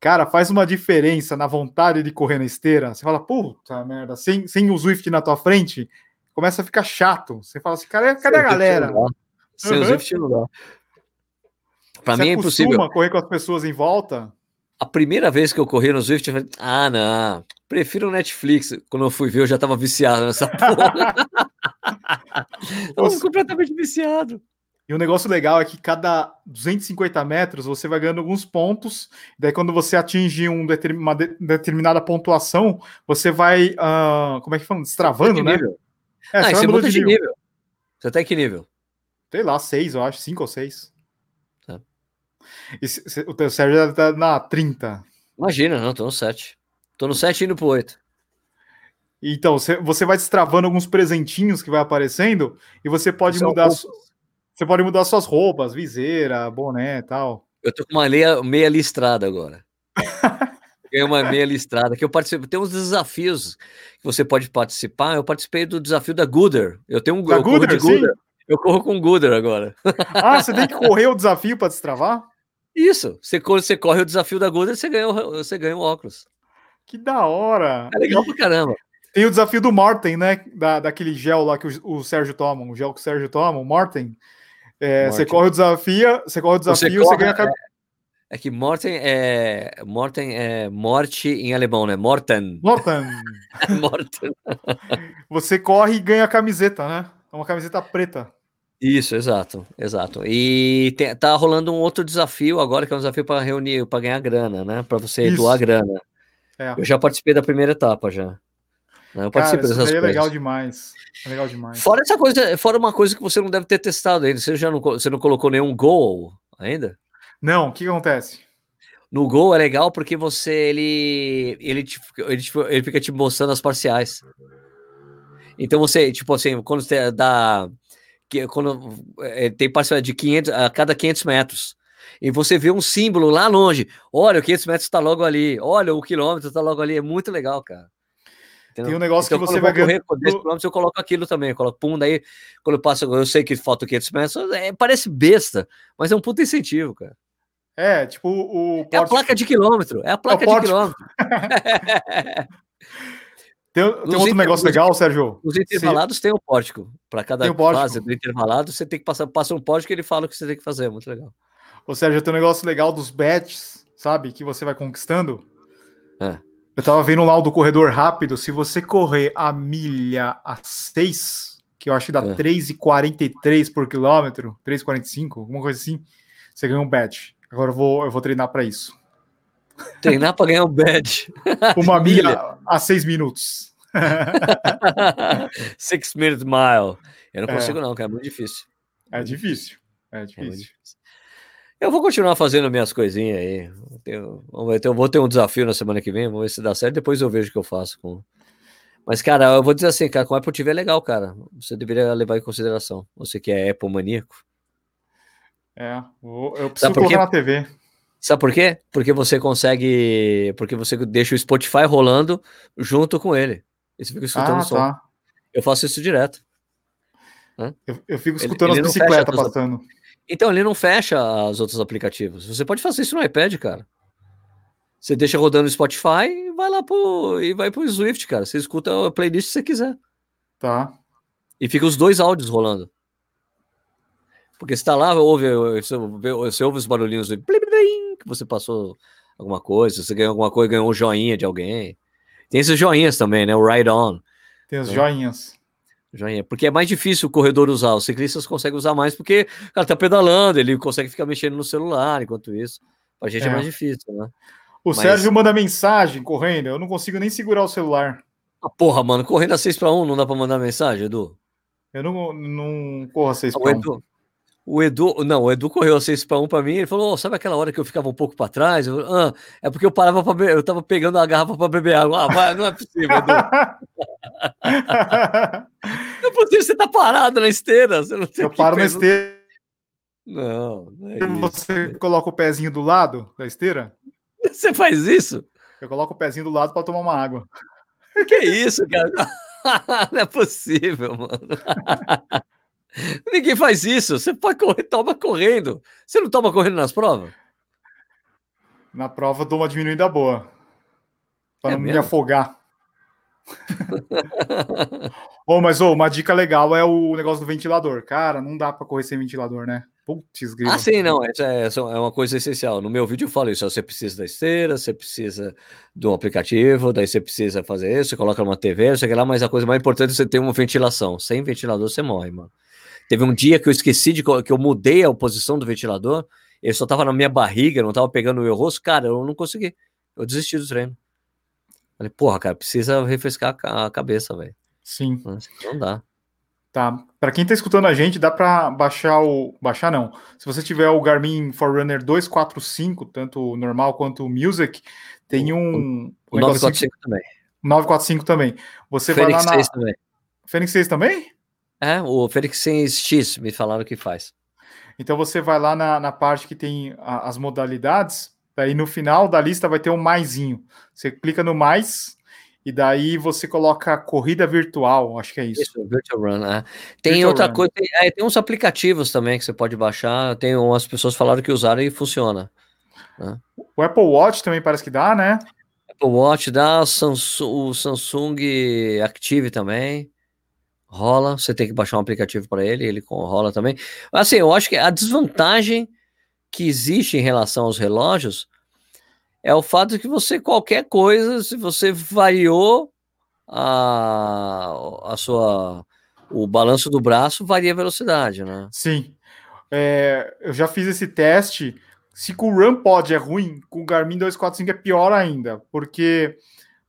Cara, faz uma diferença na vontade de correr na esteira. Você fala, puta merda, sem, sem o Swift na tua frente, começa a ficar chato. Você fala assim, cara, cadê a galera? Sem uhum. o Swift não dá. Pra Você mim é impossível. correr com as pessoas em volta? A primeira vez que eu corri no Swift, eu falei, ah, não, Prefiro o Netflix. Quando eu fui ver, eu já tava viciado nessa [laughs] porra. [laughs] tava completamente viciado. E o um negócio legal é que cada 250 metros você vai ganhando alguns pontos. Daí, quando você atinge um determin, uma de, determinada pontuação, você vai. Uh, como é que fala? Destravando, né? Nível. É, ah, você, muda de nível. nível. Você tá em que nível? Sei lá, seis, eu acho, cinco ou seis. Tá. E se, o teu Sérgio já tá na 30. Imagina, não, tô no 7. Tô no 7 indo pro 8. Então, você vai destravando alguns presentinhos que vai aparecendo e você pode São mudar. Você pode mudar suas roupas, viseira, boné e tal. Eu tô com uma meia, meia listrada agora. [laughs] Ganhei uma meia listrada que eu participo. Tem uns desafios que você pode participar. Eu participei do desafio da Gooder. Eu tenho um da Gooder, de Gooder. Eu corro com Gooder agora. Ah, você tem que correr o desafio para destravar? Isso. Você, você corre o desafio da Gooder, você ganha, você ganha o óculos. Que da hora! É legal pra caramba. Tem o desafio do Morten, né? Da, daquele gel lá que o, o Sérgio toma, o gel que o Sérgio toma, o Morten. É, você corre o desafio, você corre o desafio, você, corre, você ganha. É, é, que Morten é. Morten é morte em alemão, né? Morten. Morten. [laughs] Morten. você corre e ganha a camiseta, né? É uma camiseta preta. Isso, exato, exato. E tá rolando um outro desafio agora, que é um desafio para reunir, para ganhar grana, né? Para você Isso. doar grana. É. Eu já participei da primeira etapa já. Eu participo Cara, dessas coisas. É legal demais. É legal demais. Fora essa coisa, fora uma coisa que você não deve ter testado ainda. Você já não, você não colocou nenhum goal ainda? Não, o que acontece? No gol é legal porque você ele ele, te, ele, te, ele fica te mostrando as parciais. Então você, tipo assim, quando você dá que quando é, tem parcial de 500 a cada 500 metros e você vê um símbolo lá longe. Olha, o 500 metros está logo ali. Olha, o quilômetro está logo ali. É muito legal, cara. Tem um negócio então, que você vai correr com 10 km, eu coloco aquilo também. Eu coloco pum, daí quando eu passo, eu sei que falta 500 metros, é, parece besta, mas é um puto incentivo, cara. É, tipo o. É a placa de quilômetro. É a placa é de quilômetro. [laughs] tem, tem outro negócio negócio legal, Sérgio? Os intervalados Sim. tem o pórtico. Para cada fase do intervalado, você tem que passar passa um pórtico e ele fala o que você tem que fazer. É muito legal. Ô, Sérgio, tem um negócio legal dos bets, sabe? Que você vai conquistando. É. Eu tava vendo lá o do corredor rápido. Se você correr a milha a 6, que eu acho que dá é. 3,43 por quilômetro, 3,45, alguma coisa assim, você ganha um badge. Agora eu vou, eu vou treinar para isso. Treinar para ganhar um badge. [laughs] Uma milha, milha a 6 minutos. [laughs] Six minute mile. Eu não é. consigo, é. não, cara. É muito difícil. É difícil. É difícil. É difícil. Eu vou continuar fazendo minhas coisinhas aí. Eu, vamos ver, eu vou ter um desafio na semana que vem, vamos ver se dá certo. Depois eu vejo o que eu faço com. Mas, cara, eu vou dizer assim, cara, com o Apple TV é legal, cara. Você deveria levar em consideração. Você que é Apple maníaco. É, eu preciso colocar na TV. Sabe por quê? Porque você consegue. Porque você deixa o Spotify rolando junto com ele. E você fica escutando ah, o som. Tá. Eu faço isso direto. Eu, eu, fico escutando ele, ele as bicicletas passando. Então, ele não fecha os outros aplicativos. Você pode fazer isso no iPad, cara. Você deixa rodando o Spotify e vai lá pro, e vai pro Swift, cara. Você escuta a playlist se você quiser. Tá. E fica os dois áudios rolando. Porque você tá lá, ouve, você, você ouve os barulhinhos que você passou alguma coisa, você ganhou alguma coisa, ganhou um joinha de alguém. Tem esses joinhas também, né? O Ride On. Tem os né? joinhas. Joinha. Porque é mais difícil o corredor usar. Os ciclistas conseguem usar mais porque o cara tá pedalando, ele consegue ficar mexendo no celular enquanto isso. A gente é, é mais difícil, né? O Mas... Sérgio manda mensagem correndo, eu não consigo nem segurar o celular. Ah, porra, mano, correndo a 6 para 1 não dá para mandar mensagem, Edu? Eu não, não corro a 6 para 1. O Edu, não, o Edu correu 6 para 1 para mim. Ele falou: oh, sabe aquela hora que eu ficava um pouco para trás? Eu, ah, é porque eu parava para beber, eu tava pegando a garrafa para beber água. Ah, vai, não é possível, Edu. [laughs] não é possível, você tá parado na esteira. Você não tem eu paro na esteira. Não, não é Você isso. coloca o pezinho do lado da esteira? Você faz isso? Eu coloco o pezinho do lado para tomar uma água. Que isso, cara? [laughs] não é possível, mano. [laughs] [laughs] Ninguém faz isso. Você pode correr, toma correndo. Você não toma correndo nas provas? Na prova eu dou uma diminuída boa. Para é não mesmo? me afogar. [laughs] oh, mas oh, uma dica legal é o negócio do ventilador. Cara, não dá para correr sem ventilador, né? Putz, grilo. Ah, sim, não. Essa é, essa é uma coisa essencial. No meu vídeo eu falo isso. Você precisa da esteira, você precisa do aplicativo, daí você precisa fazer isso, você coloca uma TV, sei lá, mas a coisa mais importante é você ter uma ventilação. Sem ventilador você morre, mano. Teve um dia que eu esqueci de que eu mudei a posição do ventilador, ele só tava na minha barriga, não tava pegando o meu rosto, cara, eu não consegui. Eu desisti do treino. Falei, porra, cara, precisa refrescar a cabeça, velho. Sim. Não dá. Tá. Para quem tá escutando a gente, dá para baixar o baixar não. Se você tiver o Garmin Forerunner 245, tanto o normal quanto o Music, tem um o, o 945 assim, também. 945 também. Você Fênix vai lá na 6 também. Fênix 6 também? É, o Fênix X me falaram que faz. Então você vai lá na, na parte que tem a, as modalidades, daí no final da lista vai ter um maisinho. Você clica no mais e daí você coloca corrida virtual, acho que é isso. Isso, Virtual Run, né? Tem virtual outra Run. coisa, tem, é, tem, uns aplicativos também que você pode baixar, tem umas pessoas falaram que usaram e funciona. Né? O Apple Watch também parece que dá, né? Apple Watch dá, o Samsung, o Samsung Active também rola, você tem que baixar um aplicativo para ele, ele rola também. Assim, eu acho que a desvantagem que existe em relação aos relógios é o fato de que você, qualquer coisa, se você variou a, a sua o balanço do braço, varia a velocidade, né? Sim. É, eu já fiz esse teste. Se com o Run Pod é ruim, com o Garmin 245 é pior ainda, porque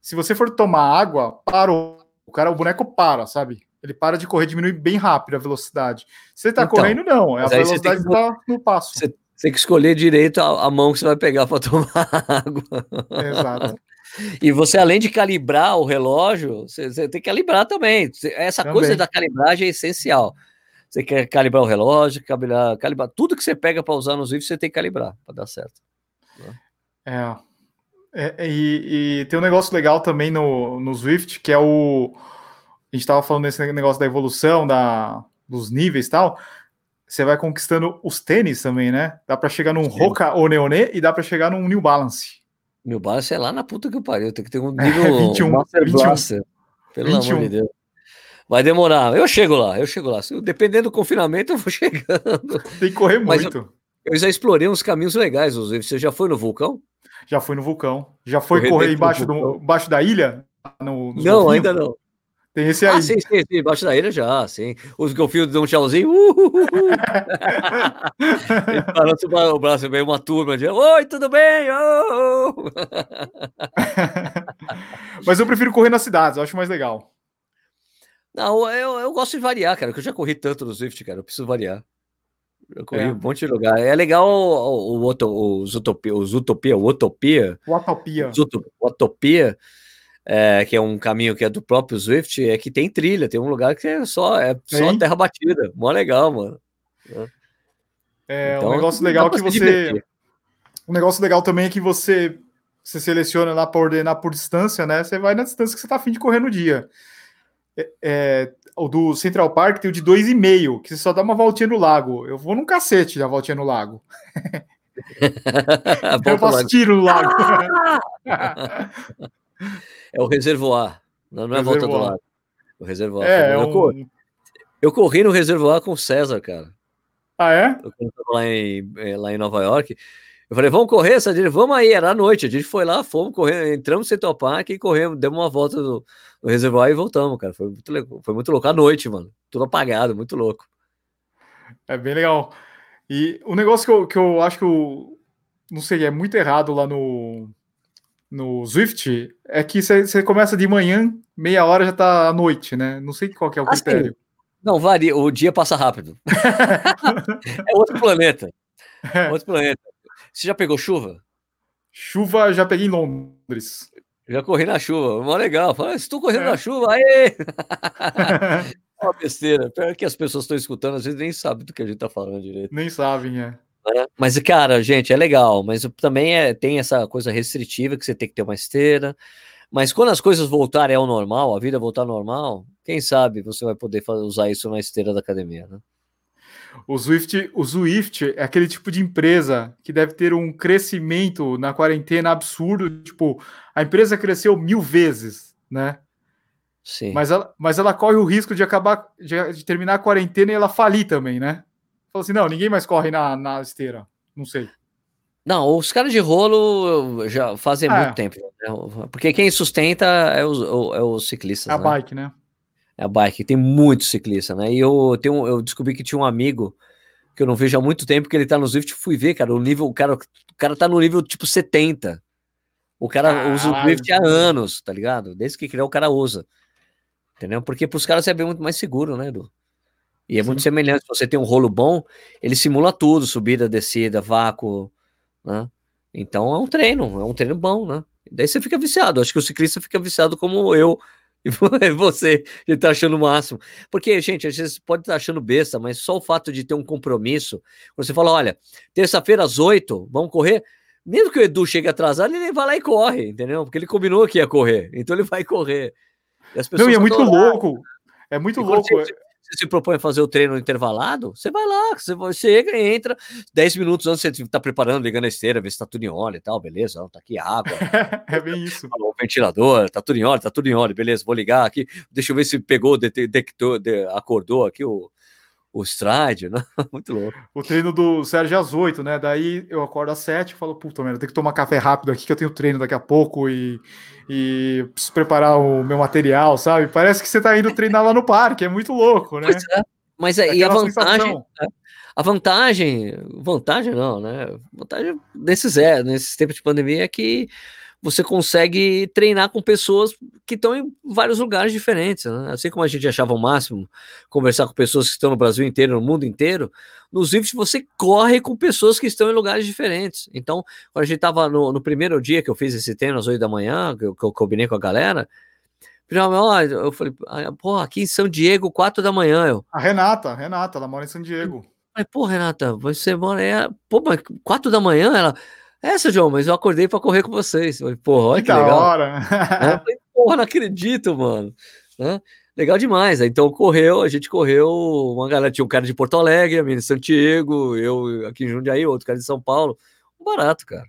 se você for tomar água, parou. O cara, o boneco para, sabe? Ele para de correr, diminui bem rápido a velocidade. Você tá então, correndo, não. É a velocidade que tá no passo. Você tem que escolher direito a, a mão que você vai pegar para [laughs] tomar água. Exato. E você, além de calibrar o relógio, você, você tem que calibrar também. Essa também. coisa da calibragem é essencial. Você quer calibrar o relógio, calibrar, calibrar tudo que você pega para usar nos vídeos, você tem que calibrar para dar certo. É. É, e, e, tem um negócio legal também no, no Swift, que é o. A gente estava falando desse negócio da evolução, da, dos níveis e tal. Você vai conquistando os tênis também, né? Dá para chegar num Sim. Roca ou Neone e dá para chegar num New Balance. New Balance é lá na puta que pariu. Tem que ter um nível [laughs] é, 21, Master 21. Blaster. Pelo 21. amor de Deus. Vai demorar. Eu chego lá, eu chego lá. Dependendo do confinamento, eu vou [laughs] chegando. Tem que correr muito. Eu, eu, já explorei uns caminhos legais. Você já foi no vulcão? Já foi no vulcão. Já foi correr, correr embaixo, do, embaixo da ilha? No, não, ainda não. Tem esse ah, aí. Ah, sim, sim, sim, embaixo da ilha já, sim. Os golfinhos dão um tchauzinho. Uh, uh, uh. [laughs] Balança o braço, meio uma turma de Oi, tudo bem? Oh! [laughs] Mas eu prefiro correr nas cidades, eu acho mais legal. Não, eu, eu gosto de variar, cara, porque eu já corri tanto no Swift, cara, eu preciso variar. Eu corri é. um monte de lugar. É legal o, o, o, os Utopia, os Utopia, o Utopia. O Utopia. O Utopia, é, que é um caminho que é do próprio Swift, é que tem trilha, tem um lugar que é só, é só terra batida. Mó legal, mano. É, então, um negócio legal que você. Um negócio legal também é que você, você seleciona lá para ordenar por distância, né? Você vai na distância que você tá afim de correr no dia. É, é, o do Central Park tem o de 2,5, que você só dá uma voltinha no lago. Eu vou num cacete da voltinha no lago. [laughs] eu faço tiro no lago. [laughs] [laughs] é o reservoar, não, não é a volta do lago. O reservoar. É, eu, é um... corri, eu corri no reservoar com o César, cara. Ah, é? Eu lá em, eh, lá em Nova York. Eu falei, vamos correr, Sadine? Vamos aí, era à noite. A gente foi lá, fomos correr, entramos no Central Park e corremos, demos uma volta no, no reservoir e voltamos, cara. Foi muito, foi muito louco. À noite, mano. Tudo apagado, muito louco. É bem legal. E o negócio que eu, que eu acho que eu não sei, é muito errado lá no, no Swift é que você começa de manhã, meia hora já tá à noite, né? Não sei qual é o critério. Assim, não, varia, o dia passa rápido. [laughs] é outro planeta. É. Outro planeta. Você já pegou chuva? Chuva já peguei em Londres. Já corri na chuva, mó legal. Fala, estou correndo é. na chuva, aê! [laughs] uma besteira. Pior que as pessoas estão escutando, às vezes nem sabem do que a gente está falando direito. Nem sabem, é. É. Mas, cara, gente, é legal, mas também é, tem essa coisa restritiva que você tem que ter uma esteira. Mas quando as coisas voltarem ao normal, a vida voltar ao normal, quem sabe você vai poder usar isso na esteira da academia, né? O Swift, o Swift é aquele tipo de empresa que deve ter um crescimento na quarentena absurdo. Tipo, a empresa cresceu mil vezes, né? Sim. Mas ela, mas ela corre o risco de acabar, de, de terminar a quarentena e ela falir também, né? Fala assim, não, ninguém mais corre na, na esteira. Não sei. Não, os caras de rolo já fazem é. muito tempo. Né? Porque quem sustenta é os, é os ciclistas. É a né? bike, né? É a bike, tem muito ciclista, né? E eu, tenho, eu descobri que tinha um amigo que eu não vejo há muito tempo que ele tá no Zwift, fui ver, cara, o nível, o cara, o cara tá no nível tipo 70. O cara usa o Zwift há anos, tá ligado? Desde que criou o cara usa. Entendeu? Porque para os caras é bem muito mais seguro, né, Edu? E é Sim. muito semelhante. Se você tem um rolo bom, ele simula tudo, subida, descida, vácuo, né? Então é um treino, é um treino bom, né? Daí você fica viciado. Acho que o ciclista fica viciado como eu [laughs] e você está achando o máximo. Porque, gente, às vezes pode estar tá achando besta, mas só o fato de ter um compromisso, você fala, olha, terça-feira às oito, vamos correr, mesmo que o Edu chegue atrasado, ele vai lá e corre, entendeu? Porque ele combinou que ia correr, então ele vai correr. E as pessoas Não, e é muito louco, é muito louco. Você, você se propõe a fazer o treino intervalado, você vai lá, você chega e entra 10 minutos antes você tá preparando, ligando a esteira, ver se tá tudo em óleo e tal, beleza, tá aqui água. [laughs] é bem isso. O ventilador, tá tudo em óleo, tá tudo em óleo, beleza, vou ligar aqui, deixa eu ver se pegou, detectou, acordou aqui o, o stride, [laughs] né? Muito louco. O treino do Sérgio às 8, né? Daí eu acordo às 7 e falo, puta, merda, tem que tomar café rápido aqui que eu tenho treino daqui a pouco e, e preciso preparar o meu material, sabe? Parece que você tá indo treinar lá no parque, é muito louco, né? É. Mas é, e a vantagem, né? a vantagem, vantagem não, né? Vantagem nesses, é, nesses tempos de pandemia é que você consegue treinar com pessoas que estão em vários lugares diferentes. Né? Assim como a gente achava o máximo conversar com pessoas que estão no Brasil inteiro, no mundo inteiro, nos Zwift você corre com pessoas que estão em lugares diferentes. Então, quando a gente estava no, no, primeiro dia que eu fiz esse treino às 8 da manhã, que eu, que eu combinei com a galera, eu falei, pô, aqui em São Diego, 4 da manhã. Eu. A Renata, a Renata, ela mora em São Diego. Aí, pô, Renata, você mora. É... Pô, mas 4 da manhã ela. Essa, João, mas eu acordei para correr com vocês. Falei, porra, olha que, que legal. hora. [laughs] É, falei, porra, não acredito, mano. Né? Legal demais. Então correu, a gente correu, uma galera, tinha um cara de Porto Alegre, a minha de Santiago, eu aqui em Jundiaí, outro cara de São Paulo. Barato, cara.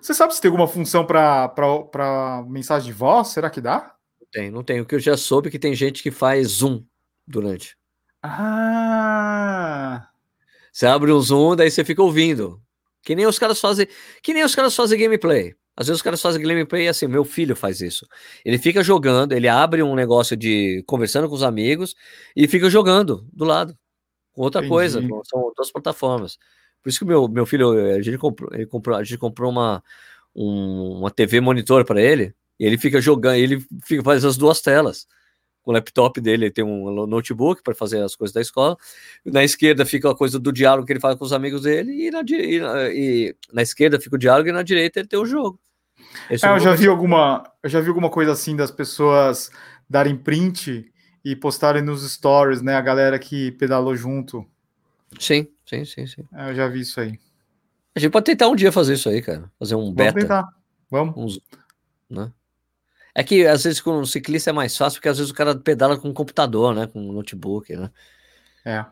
Você sabe se tem alguma função para mensagem de voz? Será que dá? Não tem, não tem. O que eu já soube é que tem gente que faz Zoom durante. Ah! Você abre um Zoom, daí você fica ouvindo. Que nem os caras fazem, que nem os caras fazem gameplay. Às vezes os caras fazem gameplay assim, meu filho faz isso. Ele fica jogando, ele abre um negócio de conversando com os amigos e fica jogando do lado. Com outra Entendi. coisa, são outras plataformas. Por isso que meu, meu filho, a gente comprou, ele comprou, a gente comprou uma, um, uma TV monitor para ele, e ele fica jogando, ele fica faz as duas telas. Com o laptop dele, ele tem um notebook para fazer as coisas da escola. Na esquerda fica a coisa do diálogo que ele faz com os amigos dele, e na, e na, e na esquerda fica o diálogo, e na direita ele tem o jogo. É, eu já vi alguma, eu já vi alguma coisa assim das pessoas darem print e postarem nos stories, né? A galera que pedalou junto. Sim, sim, sim, sim. É, eu já vi isso aí. A gente pode tentar um dia fazer isso aí, cara. Fazer um beta. Vamos tentar. Vamos. né? É que às vezes com o ciclista é mais fácil, porque às vezes o cara pedala com um computador, né? Com um notebook, né? É.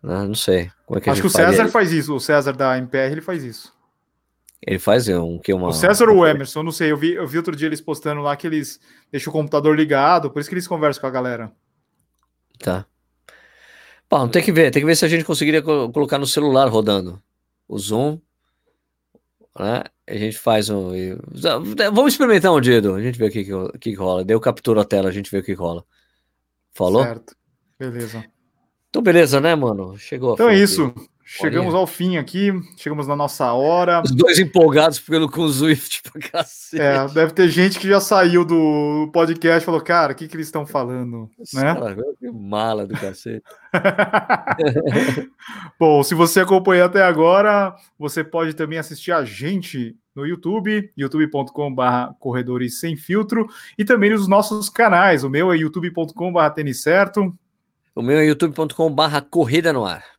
Não, não sei. Como é que Acho que o César faria? faz isso. O César da MPR ele faz isso. Ele faz um que uma. O César ou o Emerson, não sei. Eu vi, eu vi outro dia eles postando lá que eles deixam o computador ligado, por isso que eles conversam com a galera. Tá. Bom, tem que ver, tem que ver se a gente conseguiria colocar no celular rodando o Zoom. Né? A gente faz um. Vamos experimentar um dia, Edu. A gente vê o que, que, que rola. Deu captura a tela, a gente vê o que rola. Falou? Certo. Beleza. Então, beleza, né, mano? Chegou. Então é isso. Chegamos ao fim aqui, chegamos na nossa hora. Os dois empolgados pelo com o Swift [laughs] pra cacete. É, deve ter gente que já saiu do podcast e falou, cara, o que, que eles estão falando? né? Cara, que mala do cacete. [laughs] Bom, se você acompanhou até agora, você pode também assistir a gente no YouTube, youtube.com.br corredores sem filtro, e também nos nossos canais. O meu é youtube.com.br tênis certo. O meu é youtube.com.br corrida no ar.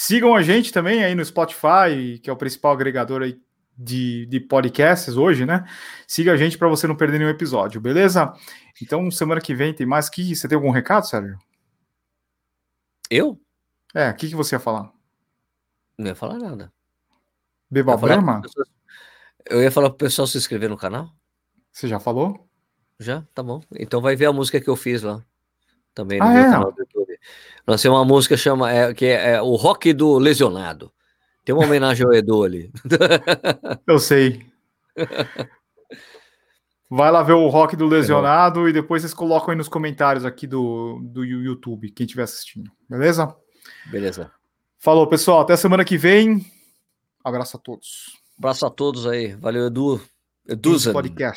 Sigam a gente também aí no Spotify, que é o principal agregador aí de, de podcasts hoje, né? Siga a gente para você não perder nenhum episódio, beleza? Então, semana que vem tem mais. Que você tem algum recado, Sérgio? Eu? É, o que, que você ia falar? Não ia falar nada. Beba Brahma? Eu ia falar pro pessoal se inscrever no canal. Você já falou? Já? Tá bom. Então vai ver a música que eu fiz lá. Também no ah, meu é? canal do YouTube. Lancei uma música chama, é, que é, é, o Rock do Lesionado. Tem uma homenagem ao Edu ali. [laughs] Eu sei. Vai lá ver o Rock do Lesionado é e depois vocês colocam aí nos comentários aqui do, do YouTube, quem estiver assistindo. Beleza? Beleza. Falou, pessoal. Até semana que vem. Abraço a todos. Abraço a todos aí. Valeu, Edu. Edu Podcast.